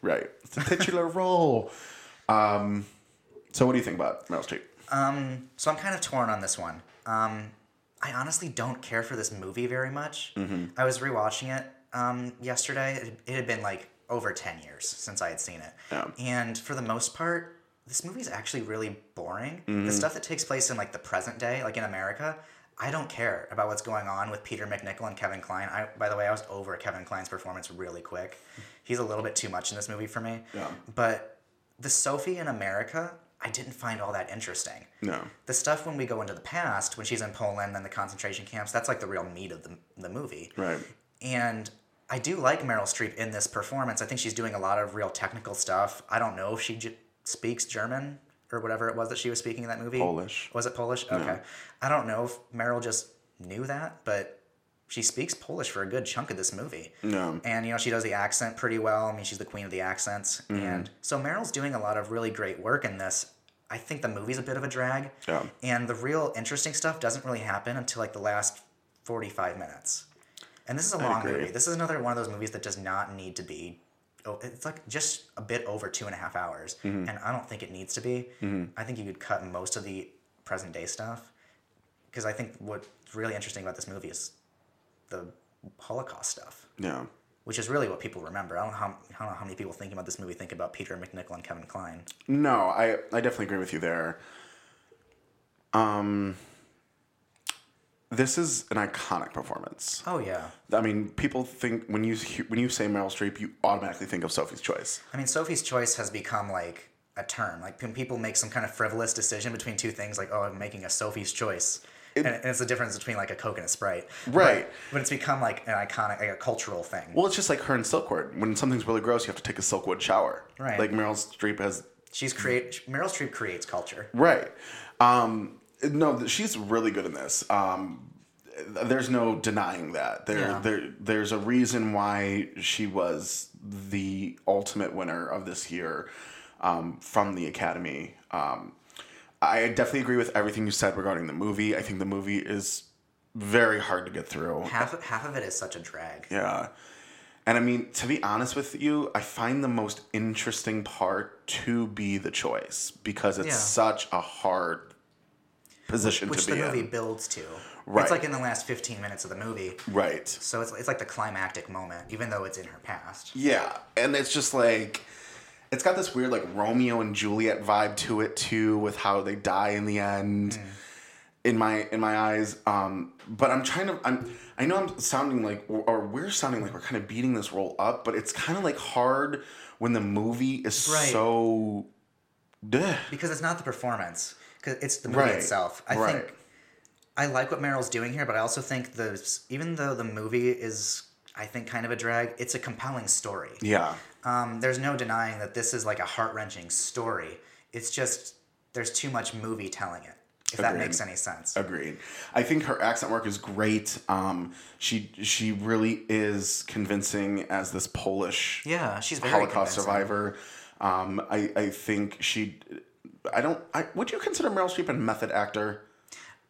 right? It's the titular role. Um, so what do you think about Meryl Streep? Um, so I'm kind of torn on this one. Um, I honestly don't care for this movie very much. Mm-hmm. I was rewatching it um, yesterday. It, had been like over 10 years since I had seen it. Yeah. And for the most part, this movie is actually really boring. Mm-hmm. The stuff that takes place in like the present day, like in America, I don't care about what's going on with Peter MacNicol and Kevin Kline. I, by the way, I was over Kevin Kline's performance really quick. He's a little bit too much in this movie for me. Yeah. But the Sophie in America, I didn't find all that interesting. No. The stuff when we go into the past, when she's in Poland and the concentration camps, that's like the real meat of the, the movie. Right. And I do like Meryl Streep in this performance. I think she's doing a lot of real technical stuff. I don't know if she j- speaks German or whatever it was that she was speaking in that movie. Polish. Was it Polish? Okay. I don't know if Meryl just knew that, but she speaks Polish for a good chunk of this movie. No. And you know, she does the accent pretty well. I mean, she's the queen of the accents. Mm-hmm. And so Meryl's doing a lot of really great work in this. I think the movie's a bit of a drag. Yeah. And the real interesting stuff doesn't really happen until like the last 45 minutes. And this is a long agree. movie. This is another one of those movies that does not need to be. Oh, it's like just a bit over two and a half hours, Mm-hmm. and I don't think it needs to be. I think you could cut most of the present day stuff, because I think what's really interesting about this movie is the Holocaust stuff, Yeah. which is really what people remember. I don't know how, I don't know how many people thinking about this movie think about Peter MacNicol and Kevin Kline. No, I I definitely agree with you there. Um. This is an iconic performance. Oh yeah, I mean, people think when you when you say Meryl Streep, you automatically think of Sophie's Choice. I mean Sophie's Choice has become like a term. Like when people make some kind of frivolous decision between two things, like oh, I'm making a Sophie's Choice. and, and it's the difference between like a Coke and a Sprite, Right. But, but it's become like an iconic, like a cultural thing. Well, it's just like her and Silkwood. When something's really gross, you have to take a Silkwood shower. Right. Like Meryl Streep has She's create Meryl Streep creates culture. Right. Um, no, she's really good in this. Um, there's no denying that. There, Yeah. there, there's a reason why she was the ultimate winner of this year um, from the Academy. Um, I definitely agree with everything you said regarding the movie. I think the movie is very hard to get through. Half half of it is such a drag. Yeah. And I mean, to be honest with you, I find the most interesting part to be the choice because it's Yeah. such a hard position which to the movie builds to. Right. It's like in the last 15 minutes of the movie. Right. So it's, it's like the climactic moment, even though it's in her past. Yeah, and it's just like it's got this weird like Romeo and Juliet vibe to it too, with how they die in the end. In my in my eyes, um, but I'm trying to. I'm. I know I'm sounding like, or we're sounding like we're kind of beating this role up, but it's kind of like hard when the movie is Right. so. Duh. Because it's not the performance, because it's the movie Right. itself. I Right. think I like what Meryl's doing here, but I also think the even though the movie is, I think, kind of a drag, it's a compelling story. Yeah. Um, there's no denying that this is like a heart wrenching story. It's just there's too much movie telling it. If that makes any sense. Agreed. I think her accent work is great. Um, she she really is convincing as this Polish Yeah, she's very Holocaust convincing. survivor. Um, I I think she. I don't. I, would you consider Meryl Streep a method actor?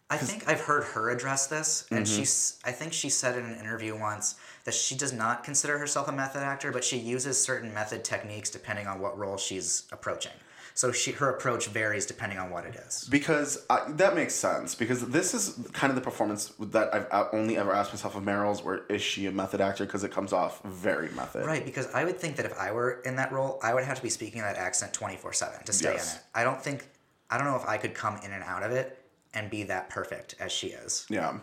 I think I've heard her address this, and Mhm. she's. I think she said in an interview once that she does not consider herself a method actor, but she uses certain method techniques depending on what role she's approaching. So she her approach varies depending on what it is. Because I, that makes sense. Because this is kind of the performance that I've uh, only ever asked myself of Meryl's. Where is she a method actor? Because it comes off very method. Right, because I would think that if I were in that role, I would have to be speaking that accent twenty four seven to stay Yes. in it. I don't think. I don't know if I could come in and out of it and be that perfect as she is. Yeah.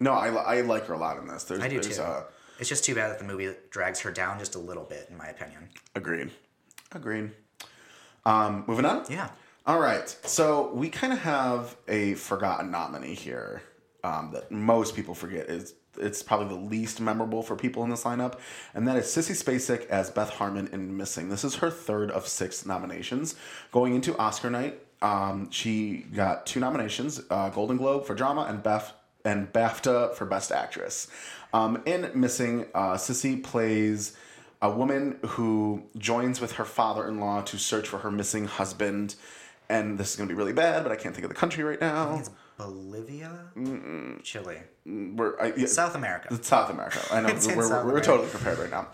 No, I, I like her a lot in this. There's, I do there's, too. Uh, it's just too bad that the movie drags her down just a little bit, in my opinion. Agreed. Agreed. Um, moving on? Yeah. All right. So we kind of have a forgotten nominee here um, that most people forget is it's probably the least memorable for people in this lineup, and that is Sissy Spacek as Beth Harmon in Missing. This is her third of six nominations. Going into Oscar night, um, she got two nominations: uh, Golden Globe for drama and BAF and BAFTA for Best Actress. Um, in Missing, uh, Sissy plays a woman who joins with her father-in-law to search for her missing husband. And this is going to be really bad, but I can't think of the country right now. It's Bolivia, Chile, We're, I, yeah, South America. South America. I know It's in we're, South we're, we're America. totally prepared right now.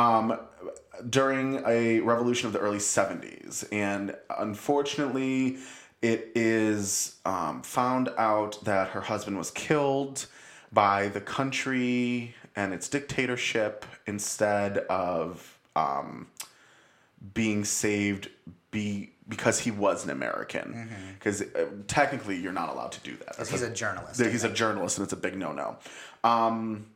Um, during a revolution of the early 70s, and unfortunately, it is um, found out that her husband was killed by the country and its dictatorship instead of um, being saved be because he was an American. Because uh, technically, you're not allowed to do that. Because he's a journalist, He's a journalist, and it's a big no-no. Um,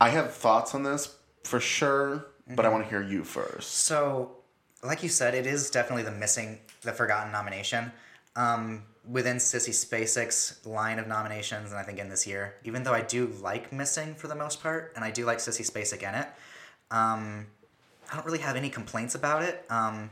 I have thoughts on this for sure, but I Mm-hmm. want to hear you first. So, like you said, it is definitely the missing, the forgotten nomination. Um, within Sissy Spacek's line of nominations, and I think in this year, even though I do like Missing for the most part, and I do like Sissy Spacek in it, um, I don't really have any complaints about it. Um,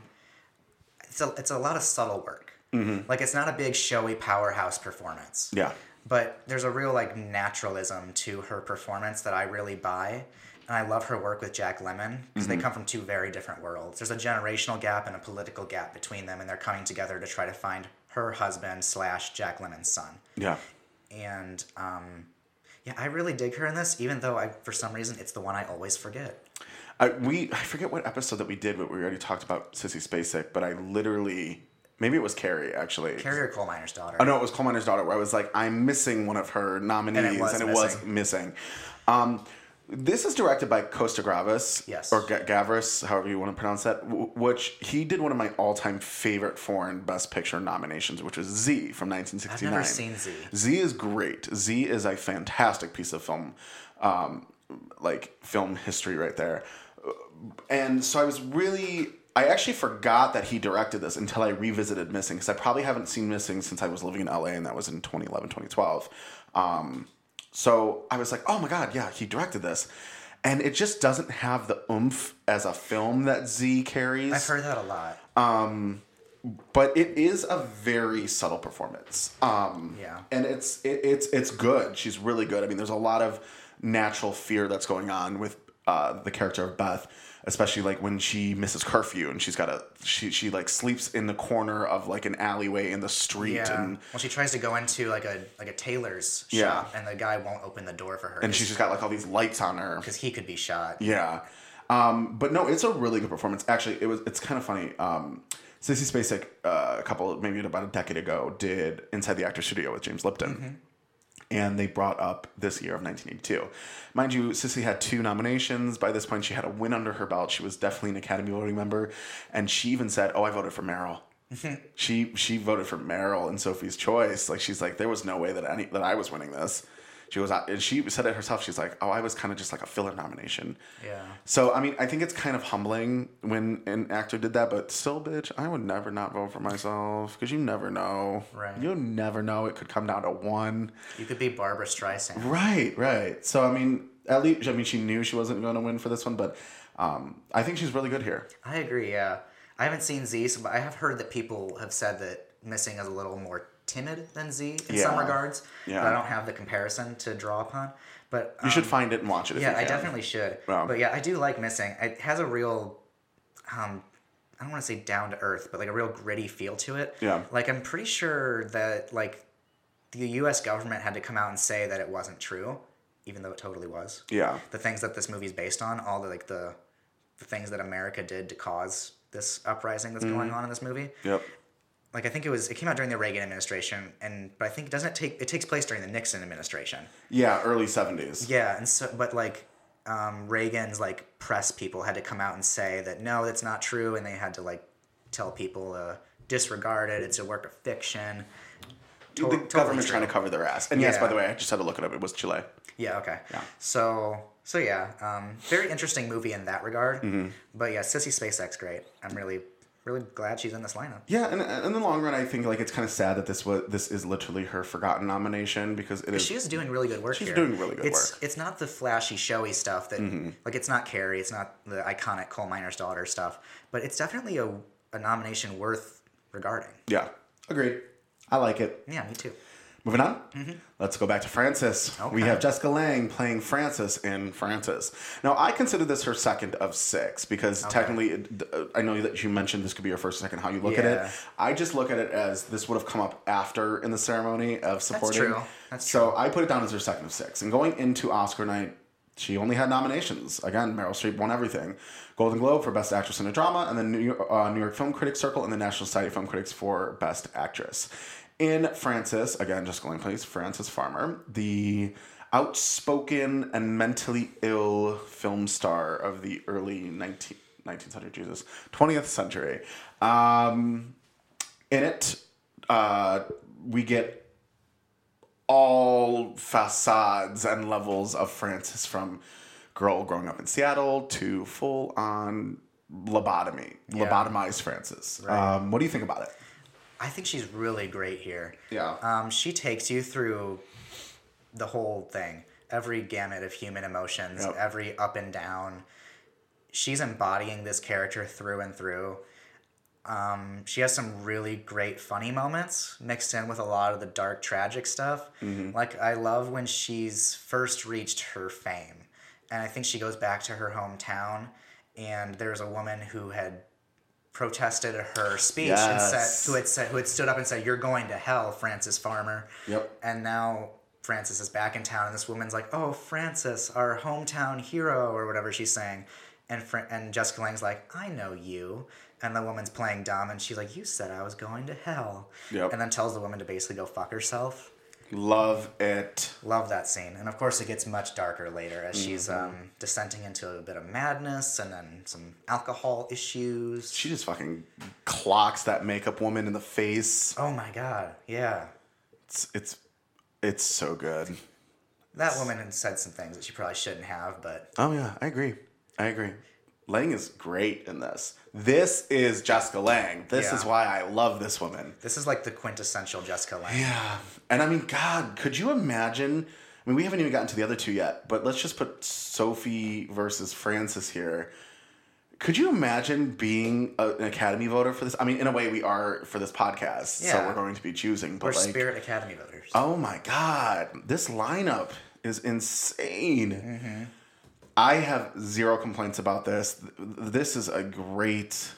it's a, it's a lot of subtle work. Mhm. Like it's not a big showy powerhouse performance. Yeah. But there's a real like naturalism to her performance that I really buy. And I love her work with Jack Lemmon because they Mhm. come from two very different worlds. There's a generational gap and a political gap between them, and they're coming together to try to find her husband slash Jack Lemmon's son. Yeah. And um, yeah, I really dig her in this, even though I for some reason it's the one I always forget. I, we I forget what episode that we did, but we already talked about Sissy Spacek. But I literally, maybe it was Carrie actually. Carrier Coal Miner's daughter. Oh no, it was Coal Miner's daughter. Where I was like, I'm missing one of her nominees, was and it was missing. missing. Um, this is directed by Costa Gravis, Yes. or Ga- Gavris, however you want to pronounce that. w- Which he did one of my all-time favorite foreign Best Picture nominations, which was Z from 1969. I've never seen Z. Z is great. Z is a fantastic piece of film, um, like film history right there. And so I was really, I actually forgot that he directed this until I revisited Missing because I probably haven't seen Missing since I was living in LA and that was in 2011, 2012. Um, so I was like, oh my God, yeah, he directed this. And it just doesn't have the oomph as a film that Z carries. I've heard that a lot. Um, but it is a very subtle performance. Um, Yeah. and it's it, it's it's good. She's really good. I mean, there's a lot of natural fear that's going on with uh, the character of Beth, especially like when she misses curfew and she's got a she she like sleeps in the corner of like an alleyway in the street Yeah. and well, she tries to go into like a like a tailor's Yeah. shop, and the guy won't open the door for her. and she's just got like all these lights on her. because he could be shot. Yeah. Um, but no, it's a really good performance. Actually, it was. It's kind of funny. Um, Sissy Spacek, uh, a couple, maybe about a decade ago, did Inside the Actor Studio with James Lipton, and they brought up this year of 1982. Mind you, Sissy had two nominations. By this point, she had a win under her belt. She was definitely an Academy voting member, and she even said, "Oh, I voted for Meryl." she she voted for Meryl and Sophie's Choice. Like she's like, there was no way that any that I was winning this. She was, and she said it herself. She's like, oh, I was kind of just like a filler nomination. Yeah. So I mean, I think it's kind of humbling when an actor did that, but still, bitch, I would never not vote for myself because you never know. Right. You never know. It could come down to one. You could be Barbra Streisand. Right. Right. So I mean, at least I mean, she knew she wasn't going to win for this one, but um, I think she's really good here. I agree. Yeah, I haven't seen Z, so, but I have heard that people have said that Missing is a little more timid than Z in some regards. Yeah. But I don't have the comparison to draw upon. But You should um, find it and watch it. If yeah, I definitely should. Wow. But yeah, I do like Missing. It has a real, um, I don't want to say down to earth, but like a real gritty feel to it. Yeah. Like I'm pretty sure that like the U.S. government had to come out and say that it wasn't true, even though it totally was. Yeah. The things that this movie is based on, all the like the, the things that America did to cause this uprising that's going Mhm. on in this movie. Yep. Like I think it was it came out during the Reagan administration, and but I think doesn't it take it takes place during the Nixon administration. Yeah, early seventies. Yeah, and so but like um, Reagan's like press people had to come out and say that no, that's not true, and they had to like tell people uh, disregard it. It's a work of fiction. To- the totally government's true. trying to cover their ass. And yes, by the way, I just had to look it up. It was Chile. Yeah. Okay. Yeah. So so yeah, um, very interesting movie in that regard. Mhm. But yeah, Sissy Spacek, great. I'm really really glad she's in this lineup. Yeah, and and in the long run, I think like it's kind of sad that this was this is literally her forgotten nomination because it is. She is doing really good work She's here. doing really good it's, work. It's not the flashy, showy stuff that, Mhm. like, it's not Carrie, it's not the iconic coal miner's daughter stuff, but it's definitely a, a nomination worth regarding. Yeah, agreed. I like it. Yeah, me too. Moving on, let's go back to Frances. We have Jessica Lange playing Frances in Frances. Now, I consider this her second of six because technically, it- uh, I know that you mentioned this could be your first or second, how you look at it. I just look at it as this would have come up after in the ceremony of supporting. true. That's so I put it down as her second of six. And going into Oscar night, she only had nominations. Again, Meryl Streep won everything. Golden Globe for Best Actress in a Drama, and the New York, uh, New York Film Critics Circle and the National Society of Film Critics for Best Actress. In Frances, again, just going place, Frances Farmer, the outspoken and mentally ill film star of the early 19, 19th century, Jesus, 20th century. Um, in it, uh, we get all facades and levels of Frances from girl growing up in Seattle to full on lobotomy, Yeah. lobotomized Frances. Right. Um, what do you think about it? I think she's really great here. Yeah. Um, she takes you through the whole thing, every gamut of human emotions, Yep. every up and down. She's embodying this character through and through. Um, she has some really great funny moments mixed in with a lot of the dark, tragic stuff. Mhm. Like, I love when she's first reached her fame. And I think she goes back to her hometown, and there's a woman who had protested her speech and said who had said who had stood up and said you're going to hell frances farmer. Yep. and now frances is back in town and this woman's like oh frances our hometown hero or whatever she's saying. And Fr- and jessica lange's like i know you. And the woman's playing dumb and she's like you said i was going to hell. Yep. and then tells the woman to basically go fuck herself Love it. love that scene and of course it gets much darker later as she's Mhm. um, descending into a bit of madness and then some alcohol issues She just fucking clocks that makeup woman in the face. oh my god yeah It's it's it's so good. That woman had said some things that she probably shouldn't have, but Oh yeah, I agree. I agree. Lange is great in this. This is Jessica Lange. This Yeah. is why I love this woman. this is like the quintessential Jessica Lange. Yeah. And I mean, God, could you imagine? I mean, we haven't even gotten to the other two yet, but let's just put Sophie versus Frances here. Could you imagine being a, an Academy voter for this? I mean, in a way, we are for this podcast, so we're going to be choosing. But We're like, Spirit Academy voters. oh my god, this lineup is insane. Mm-hmm. I have zero complaints about this. This is a great,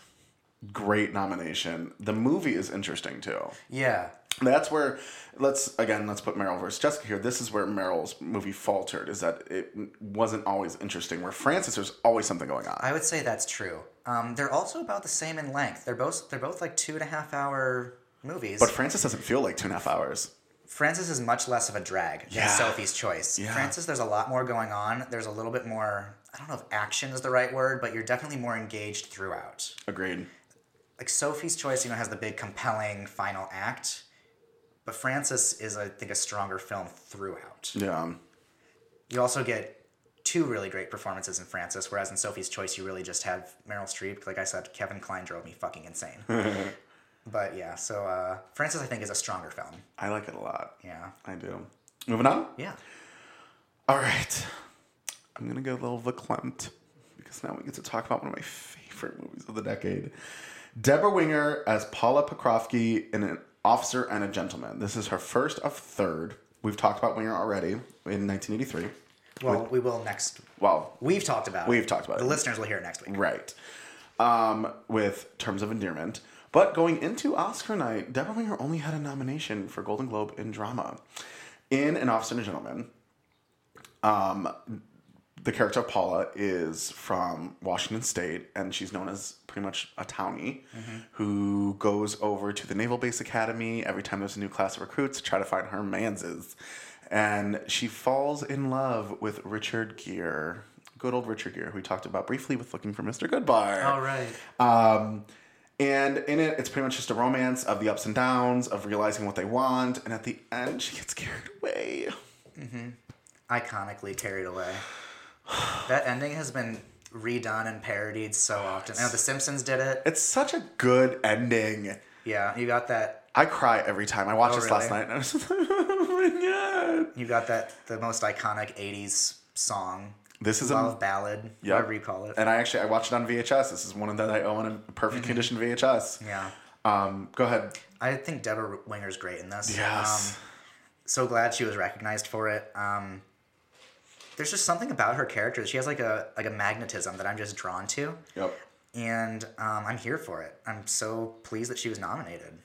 great nomination. The movie is interesting too. Yeah. That's where let's again let's put Meryl versus Jessica here. This is where Meryl's movie faltered. Is that it wasn't always interesting. Where Frances, there's always something going on. I would say that's true. Um, they're also about the same in length. They're both they're both like two and a half hour movies. But Frances doesn't feel like two and a half hours. Frances is much less of a drag than Yeah. Sophie's Choice. Yeah. Frances, there's a lot more going on. There's a little bit more. I don't know if action is the right word, but you're definitely more engaged throughout. Agreed. Like Sophie's Choice, you know, has the big compelling final act, but Frances is, I think, a stronger film throughout. Yeah. You also get two really great performances in Frances, whereas in Sophie's Choice, you really just have Meryl Streep. Like I said, Kevin Kline drove me fucking insane. but yeah, so uh, Frances, I think, is a stronger film. I like it a lot. Yeah. I do. Moving on. Yeah. All right. I'm gonna go a little verklempt because now we get to talk about one of my favorite movies of the decade. Debra Winger as Paula Pokrovsky in an officer and a gentleman. This is her first of third. We've talked about Winger already in 1983. Well, we will next. Well, We've talked about it. We've talked about the it. listeners will hear it next week. Right. Um, with Terms of Endearment. But going into Oscar night, Debra Winger only had a nomination for Golden Globe in drama. In An Officer and a Gentleman, um, the character of Paula is from Washington State, and she's known as pretty much a townie who goes over to the Naval Base Academy every time there's a new class of recruits to try to find her manses. And she falls in love with Richard Gere, good old Richard Gere, who we talked about briefly with Looking for Mr. Goodbar. All right. Um, and in it, it's pretty much just a romance of the ups and downs, of realizing what they want, and at the end, she gets carried away. Mm-hmm. Iconically carried away. that ending has been redone and parodied so often. Now, The Simpsons did it. It's such a good ending. Yeah, you got that. I cry every time. I watched Oh, this last night, and I was like, oh my god. You got that. The most iconic '80s song. This is a- love ballad, Yep. whatever you call it. And I actually I watched it on VHS. This is one of that I own in perfect condition VHS. Mm-hmm. yeah. Um, go ahead. I think Debra Winger's great in this. Yes. Um, so glad she was recognized for it. Um, there's just something about her character. She has like a like a magnetism that I'm just drawn to, Yep. and um, I'm here for it. I'm so pleased that she was nominated.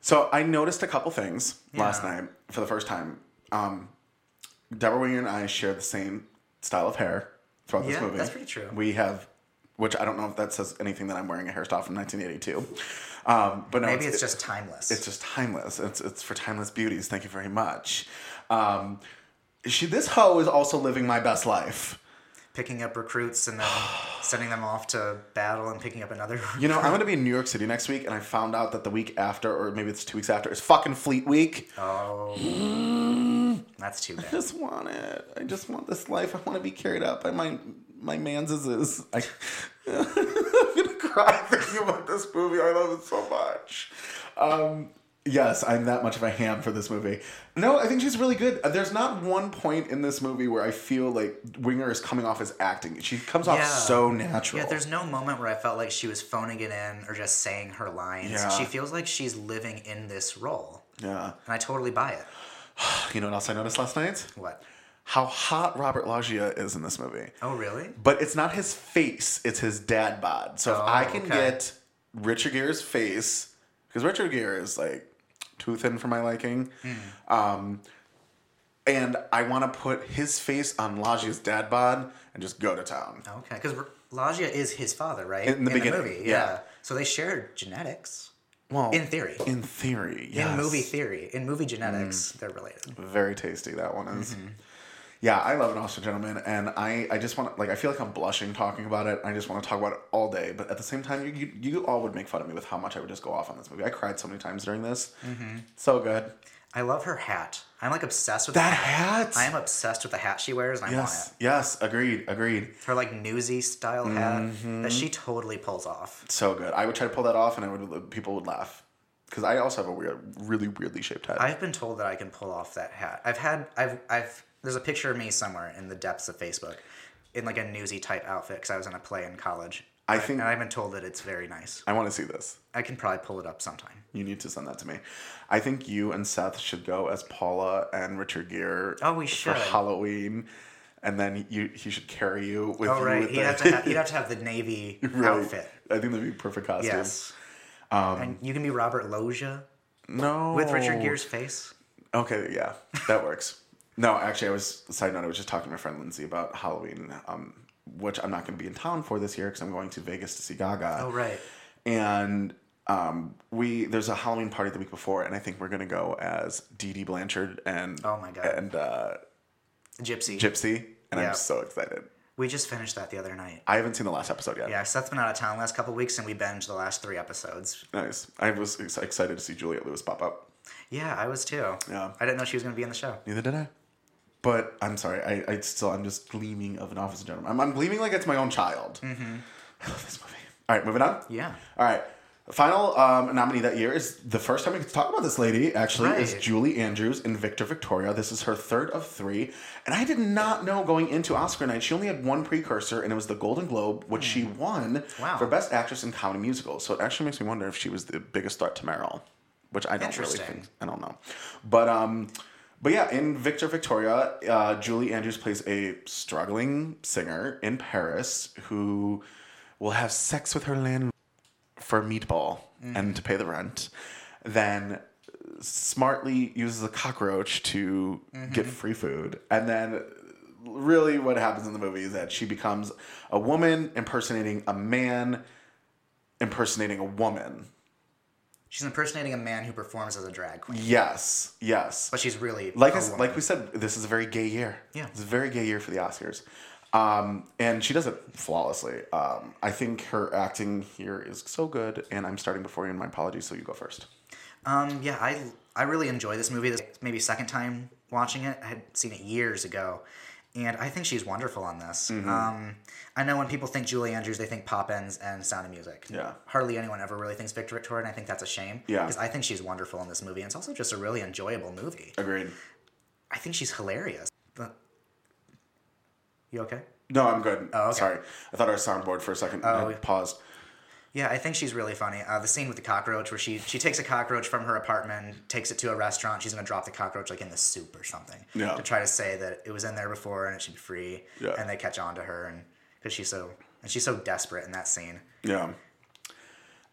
So I noticed a couple things last night for the first time. Um, Debra Winger and I share the same style of hair throughout this Yeah, movie. that's pretty true. We have, which I don't know if that says anything that I'm wearing a hairstyle from 1982. Um, but no, Maybe it's, just timeless. it's just timeless. It's it's for timeless beauties. Thank you very much. Um, she this hoe is also living my best life. Picking up recruits and then sending them off to battle and picking up another. You know, I'm going to be in New York City next week, and I found out that the week after, or maybe it's two weeks after, is fucking Fleet Week. Oh, that's too bad. I just want it. I just want this life. I want to be carried out by my my manses. I, I'm gonna cry thinking about this movie. I love it so much. Um, yes, I'm that much of a ham for this movie. No, I think she's really good. There's not one point in this movie where I feel like Winger is coming off as acting. She comes off so natural. Yeah, there's no moment where I felt like she was phoning it in or just saying her lines. Yeah. She feels like she's living in this role. yeah. And I totally buy it. You know what else I noticed last night? What? How hot Robert Loggia is in this movie. Oh, really? But it's not his face, it's his dad bod. So if Oh, I can okay. get Richard Gere's face, because Richard Gere is like too thin for my liking, Hmm. um, and I want to put his face on Loggia's dad bod and just go to town. Okay, because Loggia is his father, right? In the beginning, movie, yeah. So they share genetics. Well, In theory. In theory, yes. In movie theory, in movie genetics, Mm. they're related. Very tasty, that one is. Mm-hmm. Yeah, I love an Austin Gentleman, and I, I just want like, I feel like I'm blushing talking about it. I just want to talk about it all day, but at the same time, you, you, you all would make fun of me with how much I would just go off on this movie. I cried so many times during this. Mhm. So good. I love her hat. I'm like obsessed with That the hat? I am obsessed with the hat she wears, and I want Yes, yes, agreed, agreed. it. Her like newsy style hat Mhm. that she totally pulls off. So good. I would try to pull that off, and I would people would laugh because I also have a weird, really weirdly shaped head. I've been told that I can pull off that hat. I've had I've I've there's a picture of me somewhere in the depths of Facebook in like a newsy type outfit because I was in a play in college. I think- and I've been told that it's very nice. I want to see this. I can probably pull it up sometime. You need to send that to me. I think you and Seth should go as Paula and Richard Gere. Oh, we should for. Halloween, and then you he should carry you with Oh you. right, with he'd the- have to have, he'd have to have the navy Right. outfit. I think that'd be perfect costume. Yes. Um, and you can be Robert Loggia no. with Richard Gere's face. Okay, yeah, that works. No, actually, I was side note. I was just talking to my friend Lindsay about Halloween, um, which I'm not going to be in town for this year because I'm going to Vegas to see Gaga. Oh right. and um, we there's a Halloween party the week before, and I think we're gonna go as Dee Dee Blanchard and Oh my God. and uh, Gypsy. Gypsy, and Yeah. I'm so excited. We just finished that the other night. I haven't seen the last episode yet. Yeah, Seth's been out of town the last couple weeks, and we binged the last three episodes. Nice. I was ex- excited to see Juliette Lewis pop up. Yeah, I was too. Yeah. I didn't know she was going to be in the show. Neither did I. But I'm sorry. I, I still I'm just gleaming of an office gentleman. I'm, I'm gleaming like it's my own child. Mm-hmm. I love this movie. All right, moving on. Yeah. All right. Final um, nominee that year is the first time we get to talk about this lady. Actually, is Julie Andrews in Victor Victoria. This is her third of three, and I did not know going into Oscar night she only had one precursor, and it was the Golden Globe, which she won Hmm. Wow. for Best Actress in Comedy Musical. So it actually makes me wonder if she was the biggest threat to Meryl, which I don't really think. I don't know, but um, but yeah, in Victor Victoria, uh, Julie Andrews plays a struggling singer in Paris who will have sex with her landlord for a meatball and to pay the rent, then smartly uses a cockroach to get free food, and then really what happens in the movie is that she becomes a woman impersonating a man impersonating a woman. She's impersonating a man who performs as a drag queen, Yes, yes. but she's really like I like we said, this is a very gay year. Yeah. it's a very gay year for the Oscars, um, and she does it flawlessly. Um, I think her acting here is so good, and I'm starting before you. And my apologies, so you go first. Um, yeah, I I really enjoy this movie. This maybe second time watching it. I had seen it years ago, and I think she's wonderful on this. Mm-hmm. Um, I know when people think Julie Andrews, they think Poppins and Sound of Music. Yeah. Hardly anyone ever really thinks Victor Victoria, and I think that's a shame. Yeah. Because I think she's wonderful in this movie, and it's also just a really enjoyable movie. Agreed. I think she's hilarious. But- You okay? No, I'm good. Oh, okay. Sorry, I thought our soundboard for a second Oh. paused. Yeah, I think she's really funny. Uh, the scene with the cockroach, where she she takes a cockroach from her apartment, takes it to a restaurant. She's gonna drop the cockroach like in the soup or something. Yeah. To try to say that it was in there before and it should be free. Yeah. And they catch on to her, and because she's so and she's so desperate in that scene. Yeah.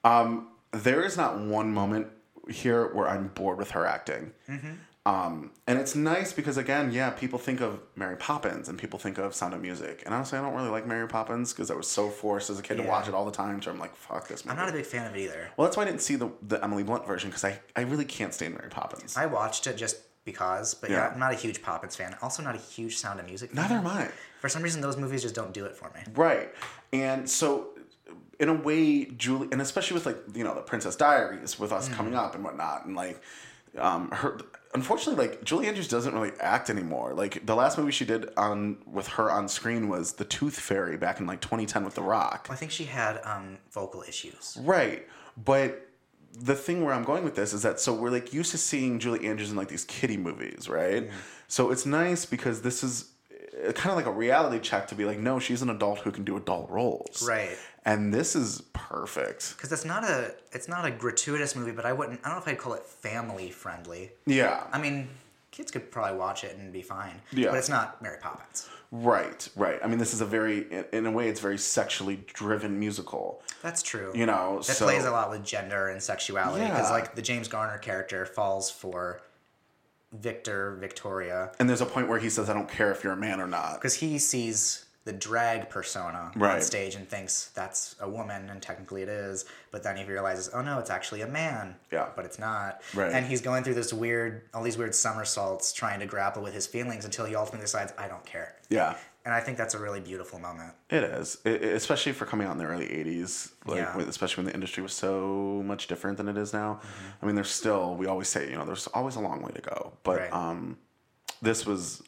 Um, there is not one moment here where I'm bored with her acting. Mm-hmm. Um, and it's nice because again, yeah, people think of Mary Poppins and people think of Sound of Music, and honestly, I don't really like Mary Poppins because I was so forced as a kid to watch it all the time. So I'm like, fuck this movie. I'm not a big fan of it either. well, that's why I didn't see the the Emily Blunt version because I I really can't stand Mary Poppins. I watched it just because, but yeah, Yeah. I'm not a huge Poppins fan. Also, not a huge Sound of Music. fan. Neither am I. For some reason, those movies just don't do it for me. Right. And so in a way, Julie and especially with like, you know, the Princess Diaries with us coming up and whatnot, and like um her unfortunately like Julie Andrews doesn't really act anymore. Like the last movie she did on with her on screen was The Tooth Fairy back in like 2010 with The Rock. I think she had um, vocal issues. Right. But the thing where I'm going with this is that so we're like used to seeing Julie Andrews in like these kiddie movies, right? So it's nice because this is kind of like a reality check to be like, no, she's an adult who can do adult roles. Right. And this is perfect. Because it's not a it's not a gratuitous movie, but I wouldn't I don't know if I'd call it family friendly. Yeah. I mean, kids could probably watch it and be fine. Yeah. But it's not Mary Poppins. right, right. I mean, this is a very, in- a way, it's very sexually driven musical. That's true. You know, It so plays a lot with gender and sexuality because Yeah. like the James Garner character falls for Victor Victoria And there's a point where he says, "I don't care if you're a man or not." because he sees the drag persona on stage and thinks that's a woman and technically it is but then he realizes oh no it's actually a man Yeah. but it's not Right. and he's going through this weird all these weird somersaults trying to grapple with his feelings until he ultimately decides i don't care Yeah. and i think that's a really beautiful moment It is, I- I- especially for coming out in the early '80s, like Yeah. especially when the industry was so much different than it is now. Mm-hmm. I mean, there's still we always say, you know, there's always a long way to go, but Right. um, this was,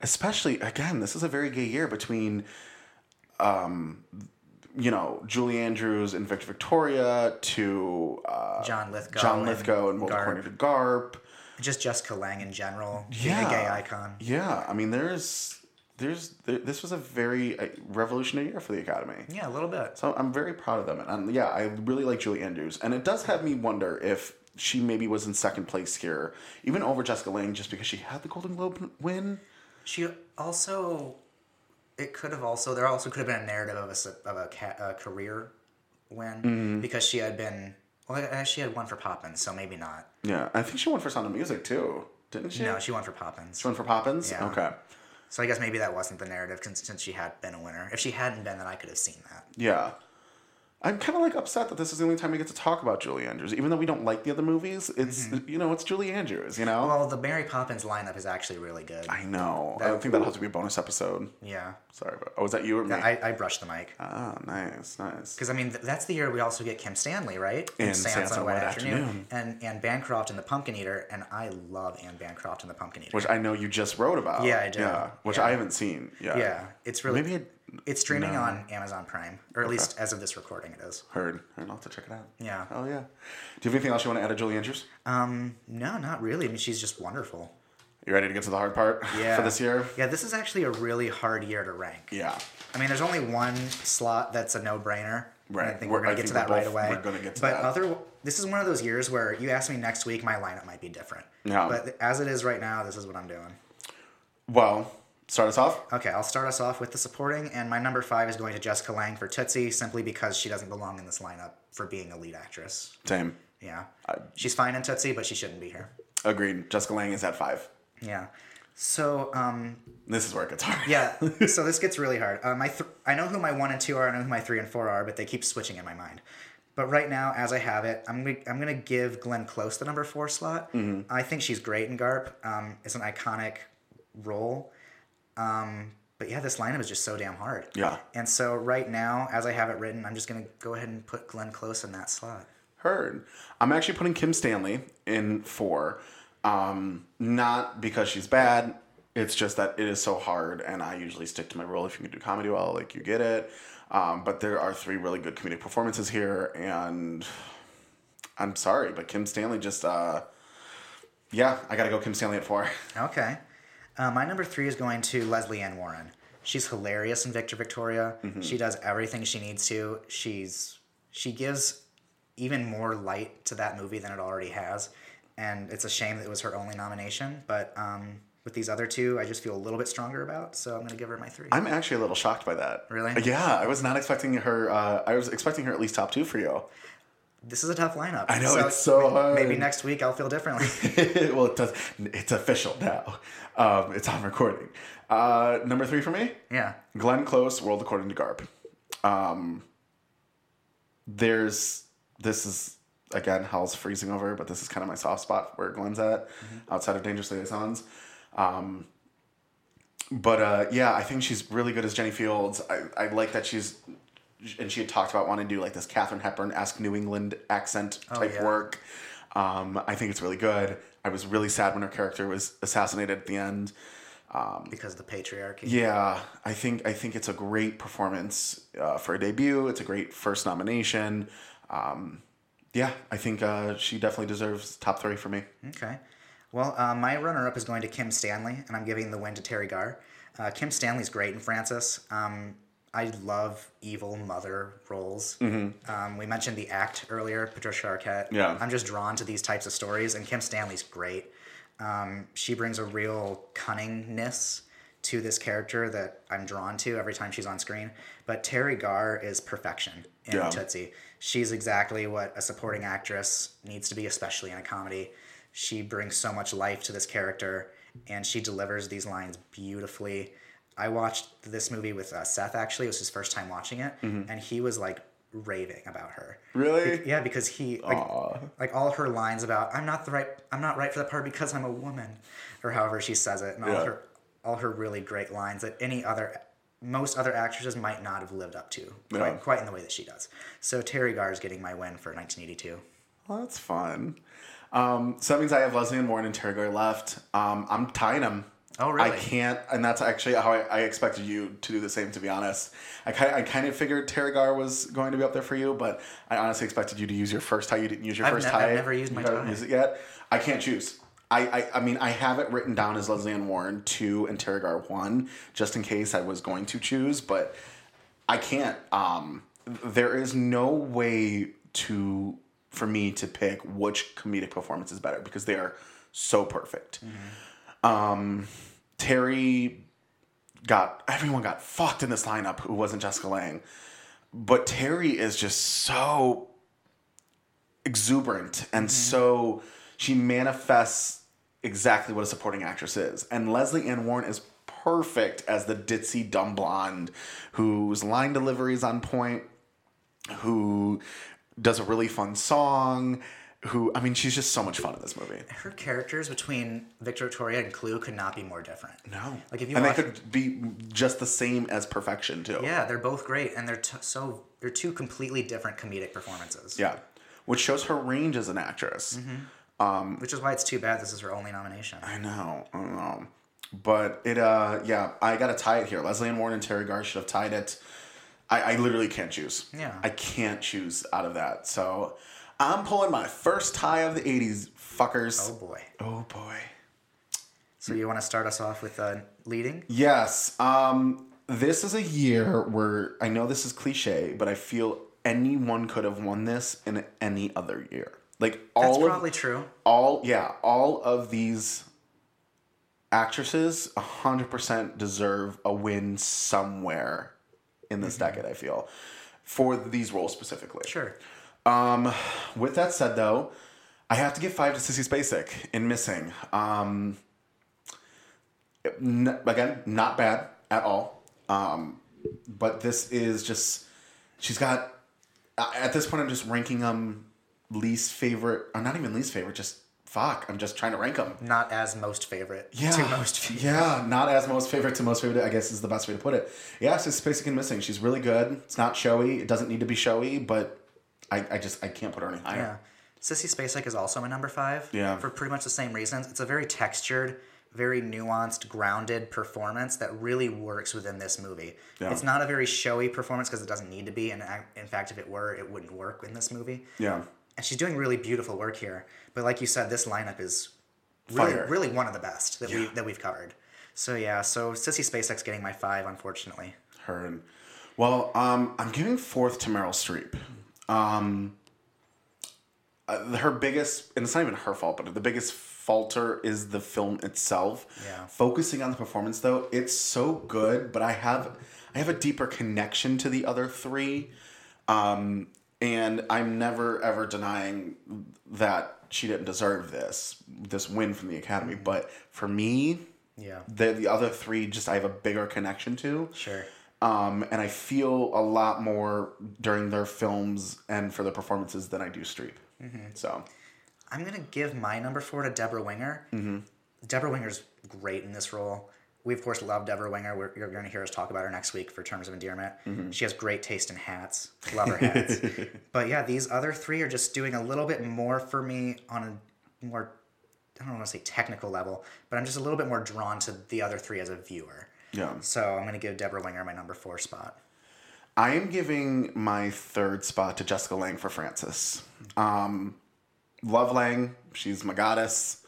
especially again, this is a very gay year between, um, you know, Julie Andrews and Victor Victoria to uh, john lithgow John and Lithgow and Multiple Garp. To Garp. just jessica lange in general Yeah. a gay icon Yeah, I mean, there's there's there, this was a very uh, revolutionary year for the Academy. Yeah, a little bit. So I'm very proud of them, and um, yeah, I really like Julie Andrews, and it does have me wonder if she maybe was in second place here, even over Jessica Lange, just because she had the Golden Globe win. She also, it could have also there also could have been a narrative of a of a, ca- a career win Mm-hmm. because she had been well she had one for Poppins so maybe not. Yeah, I think she won for Sound of Music too, didn't she? No, she won for Poppins. She won for Poppins. Yeah. Okay. So I guess maybe that wasn't the narrative since she had been a winner. If she hadn't been, then I could have seen that. Yeah. I'm kind of like upset that this is the only time we get to talk about Julie Andrews, even though we don't like the other movies. It's you know it's Julie Andrews, you know. Mm-hmm. Well, the Mary Poppins lineup is actually really good. I know. I That- think that'll have to be a bonus episode. yeah. Sorry, but oh, was that you or me? I, I brushed the mic. Ah, nice, nice. Because I mean, th- that's the year we also get Kim Stanley, right? And Seance on a Wet Afternoon, and Anne Bancroft and the Pumpkin Eater, and I love Anne Bancroft and the Pumpkin Eater. Which I know you just wrote about. Yeah, I did. Yeah, which Yeah. I haven't seen. Yeah. yeah, it's really Maybe it, it's streaming no. on Amazon Prime, or at least as of this recording, it is. heard. Heard. I'll have to check it out. Yeah. Oh yeah. Do you have anything else you want to add to Julie Andrews? Um, no, not really. I mean, she's just wonderful. You ready to get to the hard part Yeah. for this year? Yeah, this is actually a really hard year to rank. Yeah. I mean, there's only one slot that's a no-brainer. and I think We're- we're gonna I get to that we're right away. we're gonna get to but that. other, this is one of those years where you ask me next week, my lineup might be different. Yeah. But as it is right now, this is what I'm doing. Well, start us off. Okay, I'll start us off with the supporting, and my number five is going to Jessica Lange for Tootsie, simply because she doesn't belong in this lineup for being a lead actress. Same. Yeah, she's fine in Tootsie, but she shouldn't be here. Agreed. Jessica Lange is at five. Yeah. So, um, This is where it gets hard. yeah. so this gets really hard. Uh, my th- I know who my one and two are. I know who my three and four are, but they keep switching in my mind. But right now, as I have it, I'm gonna, I'm gonna give Glenn Close the number four slot. Mm-hmm. I think she's great in Garp. Um, it's an iconic role. Um, but yeah, this lineup is just so damn hard. Yeah. And so right now, as I have it written, I'm just gonna go ahead and put Glenn Close in that slot. Heard. I'm actually putting Kim Stanley in four. Um, not because she's bad. It's just that it is so hard, and I usually stick to my rule. If you can do comedy well, like you get it. Um, but there are three really good comedic performances here, and I'm sorry, but Kim Stanley just, uh, yeah, I gotta go Kim Stanley at four. Okay. Uh, my number three is going to Lesley Ann Warren. She's hilarious in Victor Victoria. She does everything she needs to. She's she gives even more light to that movie than it already has, and it's a shame that it was her only nomination. But um, with these other two, I just feel a little bit stronger about. So I'm gonna give her my three. I'm actually a little shocked by that. Really? Yeah, I was not expecting her. Uh, I was expecting her at least top two for you. This is a tough lineup. I know, it's so hard. Maybe next week I'll feel differently. well, it does. It's official now. Um, it's on recording. Uh, number three for me, yeah. Glenn Close, World According to Garp. Um, there's this is again hell's freezing over, but this is kind of my soft spot where Glenn's at, outside of Dangerous Liaisons. Um, but uh, yeah, I think she's really good as Jenny Fields. I, I like that she's, and she had talked about wanting to do like this Katharine Hepburn esque New England accent type yeah. work. Um, I think it's really good. I was really sad when her character was assassinated at the end. Because of the patriarchy. Yeah, I think I think it's a great performance uh, for a debut. It's a great first nomination. Um, yeah, I think uh, she definitely deserves top three for me. Okay. Well, uh, my runner up is going to Kim Stanley, and I'm giving the win to Teri Garr. Uh, Kim Stanley's great in Frances. I love evil mother roles. Um, we mentioned the act earlier, Patricia Arquette. Mm-hmm. Yeah. I'm just drawn to these types of stories, and Kim Stanley's great. Um, she brings a real cunningness to this character that I'm drawn to every time she's on screen. But Teri Garr is perfection in Yeah. Tootsie. She's exactly what a supporting actress needs to be, especially in a comedy. She brings so much life to this character, and she delivers these lines beautifully. I watched this movie with uh, Seth. Actually, it was his first time watching it, and he was like raving about her. Mm-hmm. Really? Be- yeah, because he like, like all her lines about I'm not the right I'm not right for that part because I'm a woman, or however she says it, and all Yeah. her all her really great lines that any other most other actresses might not have lived up to quite, Yeah. quite in the way that she does. So Teri Garr is getting my win for 1982. Well, that's fun. Um, so that means I have Lesley Ann Warren and Teri Garr left. Um, I'm tying them. Oh, really? I can't, and that's actually how I, I expected you to do the same. To be honest, I kind I kind of figured Teri Garr was going to be up there for you, but I honestly expected you to use your first tie. You didn't use your I've first ne- tie. I've never used my tie. used it yet. I can't choose. I, I, I mean, I have it written down as Lesley Ann Warren two and Teri Garr one, just in case I was going to choose, but I can't. Um, there is no way to for me to pick which comedic performance is better because they are so perfect. Um, Teri got everyone got fucked in this lineup who wasn't Jessica Lange, but Teri is just so exuberant and mm-hmm. so she manifests exactly what a supporting actress is. And Lesley Ann Warren is perfect as the ditzy dumb blonde whose line delivery is on point, who does a really fun song, who I mean she's just so much fun in this movie. Her characters between Victor Victoria and Clue could not be more different. No. Like if you and watch, they could be just the same as perfection too. yeah, they're both great, and they're t- so they're two completely different comedic performances. Yeah. Which shows her range as an actress. Which is why it's too bad this is her only nomination. I know, I know. But it, uh, yeah, I gotta tie it here. Lesley Ann Warren and Teri Garr should have tied it. I, I literally can't choose. Yeah. I can't choose out of that. So I'm pulling my first tie of the 80s, fuckers. Oh boy. Oh, boy. So you want to start us off with uh, leading? Yes. Um, this is a year where I know this is cliche, but I feel anyone could have won this in any other year. Like all That's of probably true. all yeah all of these actresses 100% deserve a win somewhere in this decade i feel for these roles specifically Sure. Um with that said though i have to give five to sissy spacek in missing um n- again not bad at all um but this is just she's got at this point i'm just ranking them least favorite or not even least favorite just fuck i'm just trying to rank them Not as most favorite yeah, to most favorite. yeah, not as most favorite to most favorite. I guess is the best way to put it. Yeah, just Spacek and missing. She's really good. It's not showy. It doesn't need to be showy, but I, I just I can't put her any higher. Yeah. Sissy Spacek is also my number five. Yeah. For pretty much the same reasons. It's a very textured, very nuanced, grounded performance that really works within this movie. Yeah. It's not a very showy performance because it doesn't need to be, and in fact, if it were, it wouldn't work in this movie. Yeah, And she's doing really beautiful work here. But like you said, this lineup is really, Fire. really one of the best that we Yeah. that we've covered. So yeah, so Sissy Spacek's getting my five, unfortunately. her and well, um, I'm giving fourth to Meryl Streep. Um, uh, her biggest, and it's not even her fault, but the biggest falter is the film itself. Yeah. Focusing on the performance though, it's so good, but I have I have a deeper connection to the other three. Um, and I'm never ever denying that she didn't deserve this this win from the Academy. But for me, Yeah. the the other three just I have a bigger connection to. Sure. Um, and I feel a lot more during their films and for their performances than I do Streep. So I'm gonna give my number four to Debra Winger. Mm-hmm. Debra Winger's great in this role. We of course love Debra Winger. We're, you're going to hear us talk about her next week for Terms of Endearment. She has great taste in hats. Love her hats. but yeah, these other three are just doing a little bit more for me on a more I don't want to say technical level, but I'm just a little bit more drawn to the other three as a viewer. Yeah, So I'm going to give Debra Winger my number four spot. I am giving my third spot to Jessica Lange for Frances. Um, love Lange. She's my goddess.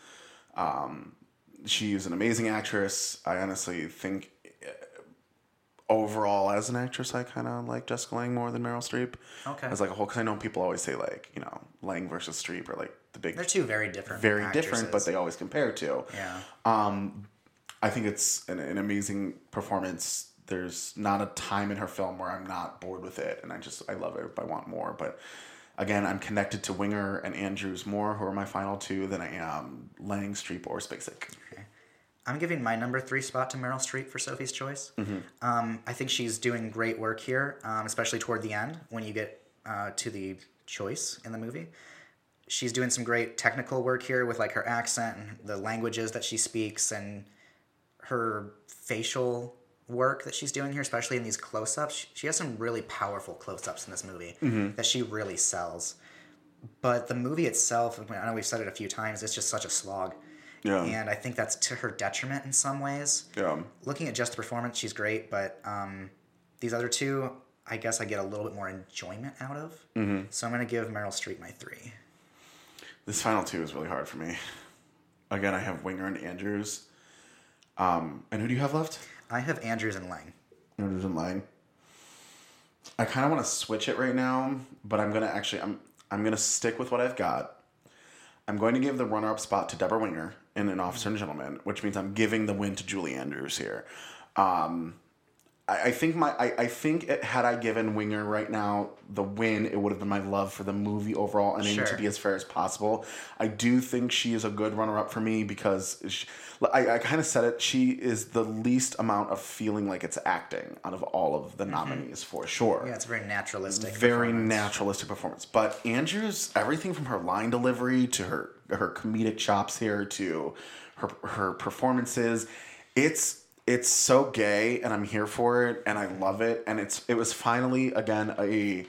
Um, she's an amazing actress. I honestly think uh, overall as an actress, I kind of like Jessica Lange more than Meryl Streep. Okay. As like a whole, because I know people always say like you know Lange versus Streep or like the big They're two very different. very different, but they always compare to. Yeah. Um, I think it's an, an amazing performance. There's not a time in her film where I'm not bored with it, and I just I love it. I want more, but again, I'm connected to Winger and Andrews more, who are my final two, than I am Lange, Streep, or Spacek. I'm giving my number three spot to Meryl Streep for Sophie's Choice. Mm-hmm. Um, I think she's doing great work here, um, especially toward the end when you get uh, to the choice in the movie. She's doing some great technical work here with like her accent and the languages that she speaks and her facial work that she's doing here, especially in these close-ups. She- She has some really powerful close-ups in this movie that she really sells. But the movie itself, I know we've said it a few times, it's just such a slog. Yeah. And I think that's to her detriment in some ways. Yeah. Looking at just the performance, she's great, but um, these other two, I guess I get a little bit more enjoyment out of. Mm-hmm. So I'm going to give Meryl Streep my three. This final two is really hard for me. again, I have Winger and Andrews. Um, and who do you have left? I have Andrews and Lange. Andrews and Lange. I kind of want to switch it right now, but I'm gonna actually I'm I'm gonna stick with what I've got. I'm going to give the runner-up spot to Debra Winger in An Officer and Gentleman, which means I'm giving the win to Julie Andrews here. Um, I, I think my I, I think it, had I given Winger right now the win, it would have been my love for the movie overall, and aiming to be as fair as possible. I do think she is a good runner-up for me because she, I, I kind of said it. She is the least amount of feeling like it's acting out of all of the nominees for sure Mm-hmm. Yeah, it's a very naturalistic. very performance. naturalistic performance. But Andrews, everything from her line delivery to her her comedic chops here to her her performances, it's it's so gay, and I'm here for it, and I love it. And it's it was finally again a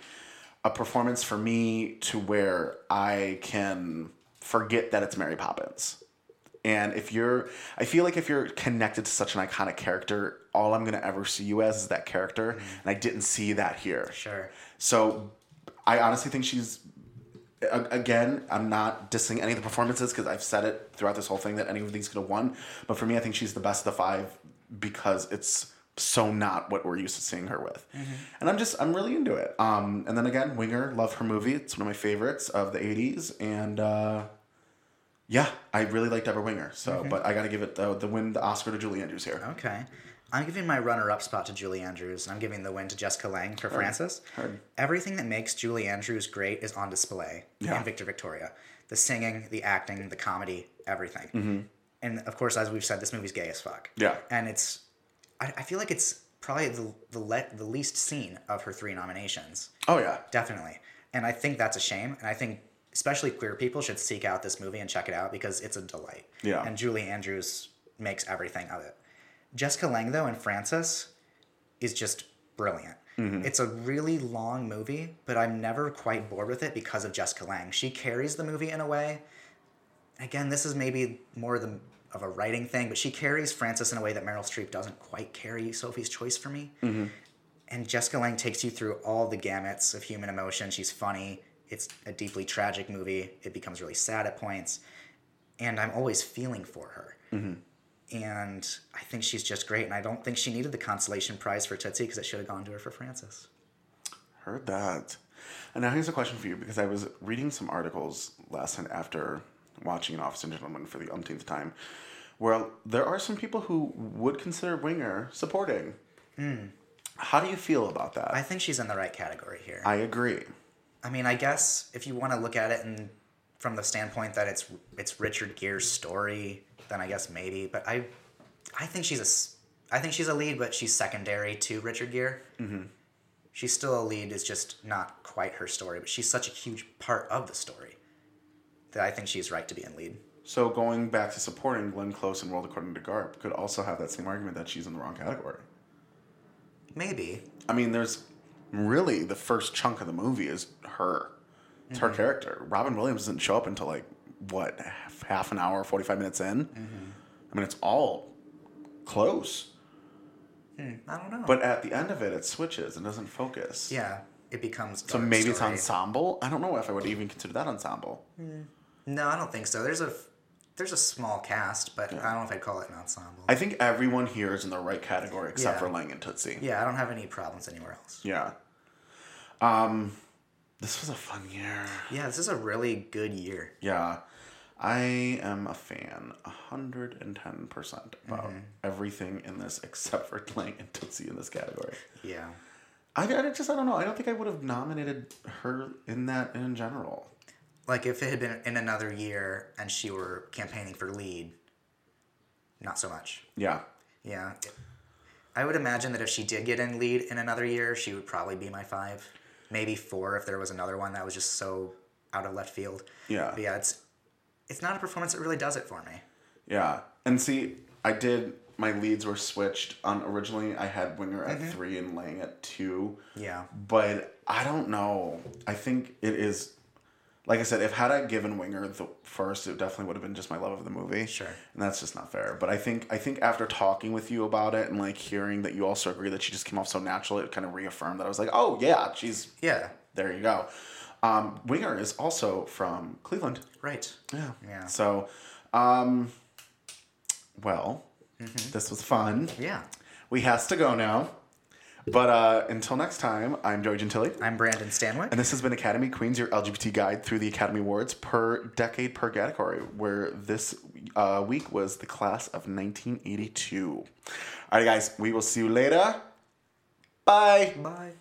a performance for me to where I can forget that it's Mary Poppins. And if you're, I feel like if you're connected to such an iconic character, all I'm gonna ever see you as is that character, mm-hmm. and I didn't see that here. Sure. So, I honestly think she's. Again, I'm not dissing any of the performances because I've said it throughout this whole thing that any of these could have won. But for me, I think she's the best of the five because it's so not what we're used to seeing her with. And I'm just, I'm really into it. Um, and then again, Winger, love her movie. It's one of my favorites of the 80s. And uh, yeah, I really like Debra Winger. So, but I got to give it the, the win, the Oscar to Julie Andrews here. Okay. I'm giving my runner-up spot to Julie Andrews, and I'm giving the win to Jessica Lange for Frances. heard. Everything that makes Julie Andrews great is on display Yeah. in Victor Victoria. The singing, the acting, the comedy, everything. Mm-hmm. And of course, as we've said, this movie's gay as fuck. Yeah. And it's, I, I feel like it's probably the the, le- the least seen of her three nominations. Oh, yeah. Definitely. And I think that's a shame. And I think especially queer people should seek out this movie and check it out because it's a delight. Yeah. And Julie Andrews makes everything of it. Jessica Lange, though, and Frances is just brilliant. Mm-hmm. It's a really long movie, but I'm never quite bored with it because of Jessica Lange. She carries the movie in a way. Again, this is maybe more the, of a writing thing, but she carries Frances in a way that Meryl Streep doesn't quite carry Sophie's Choice for me mm-hmm. and Jessica Lange takes you through all the gamuts of human emotion. She's funny. It's a deeply tragic movie. It becomes really sad at points, and I'm always feeling for her. Mm-hmm. And I think she's just great. And I don't think she needed the consolation prize for Tootsie because it should have gone to her for Frances. Heard that. And now here's a question for you because I was reading some articles last night after watching An Officer and Gentleman for the umpteenth time, where there are some people who would consider Winger supporting. How do you feel about that? I think she's in the right category here. I agree. I mean, I guess if you want to look at it and from the standpoint that it's it's Richard Gere's story, then I guess maybe. But I, I think she's a, I think she's a lead, but she's secondary to Richard Gere. Mm-hmm. She's still a lead. It's just not quite her story, but she's such a huge part of the story I think she's right to be in lead. So going back to supporting Glenn Close and World According to Garp could also have that same argument that she's in the wrong category. Maybe. I mean, there's really the first chunk of the movie is her. It's her mm-hmm. character. Robin Williams doesn't show up until like what half, half an hour, forty five minutes in. Mm-hmm. I mean, it's all close. Hmm, I don't know. But at the end of it, it switches and doesn't focus. yeah, it becomes. So maybe it's story. ensemble. I don't know if I would even consider that ensemble. Hmm. No, I don't think so. There's a there's a small cast, but I don't know if I'd call it an ensemble. I think everyone here is in the right category except Yeah. for Lange and Tootsie. yeah, I don't have any problems anywhere else. Yeah. Um, this was a fun year. Yeah, this is a really good year. Yeah. I am a fan, 110% about everything in this except for Lange and Tootsie in this category. Yeah. I, I just, I don't know. I don't think I would have nominated her in that in general. Like if it had been in another year and she were campaigning for lead, not so much. Yeah. Yeah. I would imagine that if she did get in lead in another year, she would probably be my five. Maybe four if there was another one that was just so out of left field. Yeah. But yeah, it's it's not a performance that really does it for me. Yeah. And see, I did, my leads were switched. On Originally, I had Winger at mm-hmm. three and Lange at two. Yeah. But I don't know. I think it is like I said, if had I given Winger the first, it definitely would have been just my love of the movie. Sure. And that's just not fair. But I think I think after talking with you about it and like hearing that you also agree that she just came off so natural, it kind of reaffirmed that I was like, oh yeah, she's Yeah. there. You go. Um, Winger is also from Cleveland. Right. Yeah. Yeah. So Um, well, this was fun. Yeah. We has to go now. But uh, until next time, I'm Joey Gentili. I'm Brandon Stanwyck. And this has been Academy Queens, your LGBT guide through the Academy Awards per decade per category, where this uh, week was the class of 1982. All right, guys, we will see you later. Bye. Bye.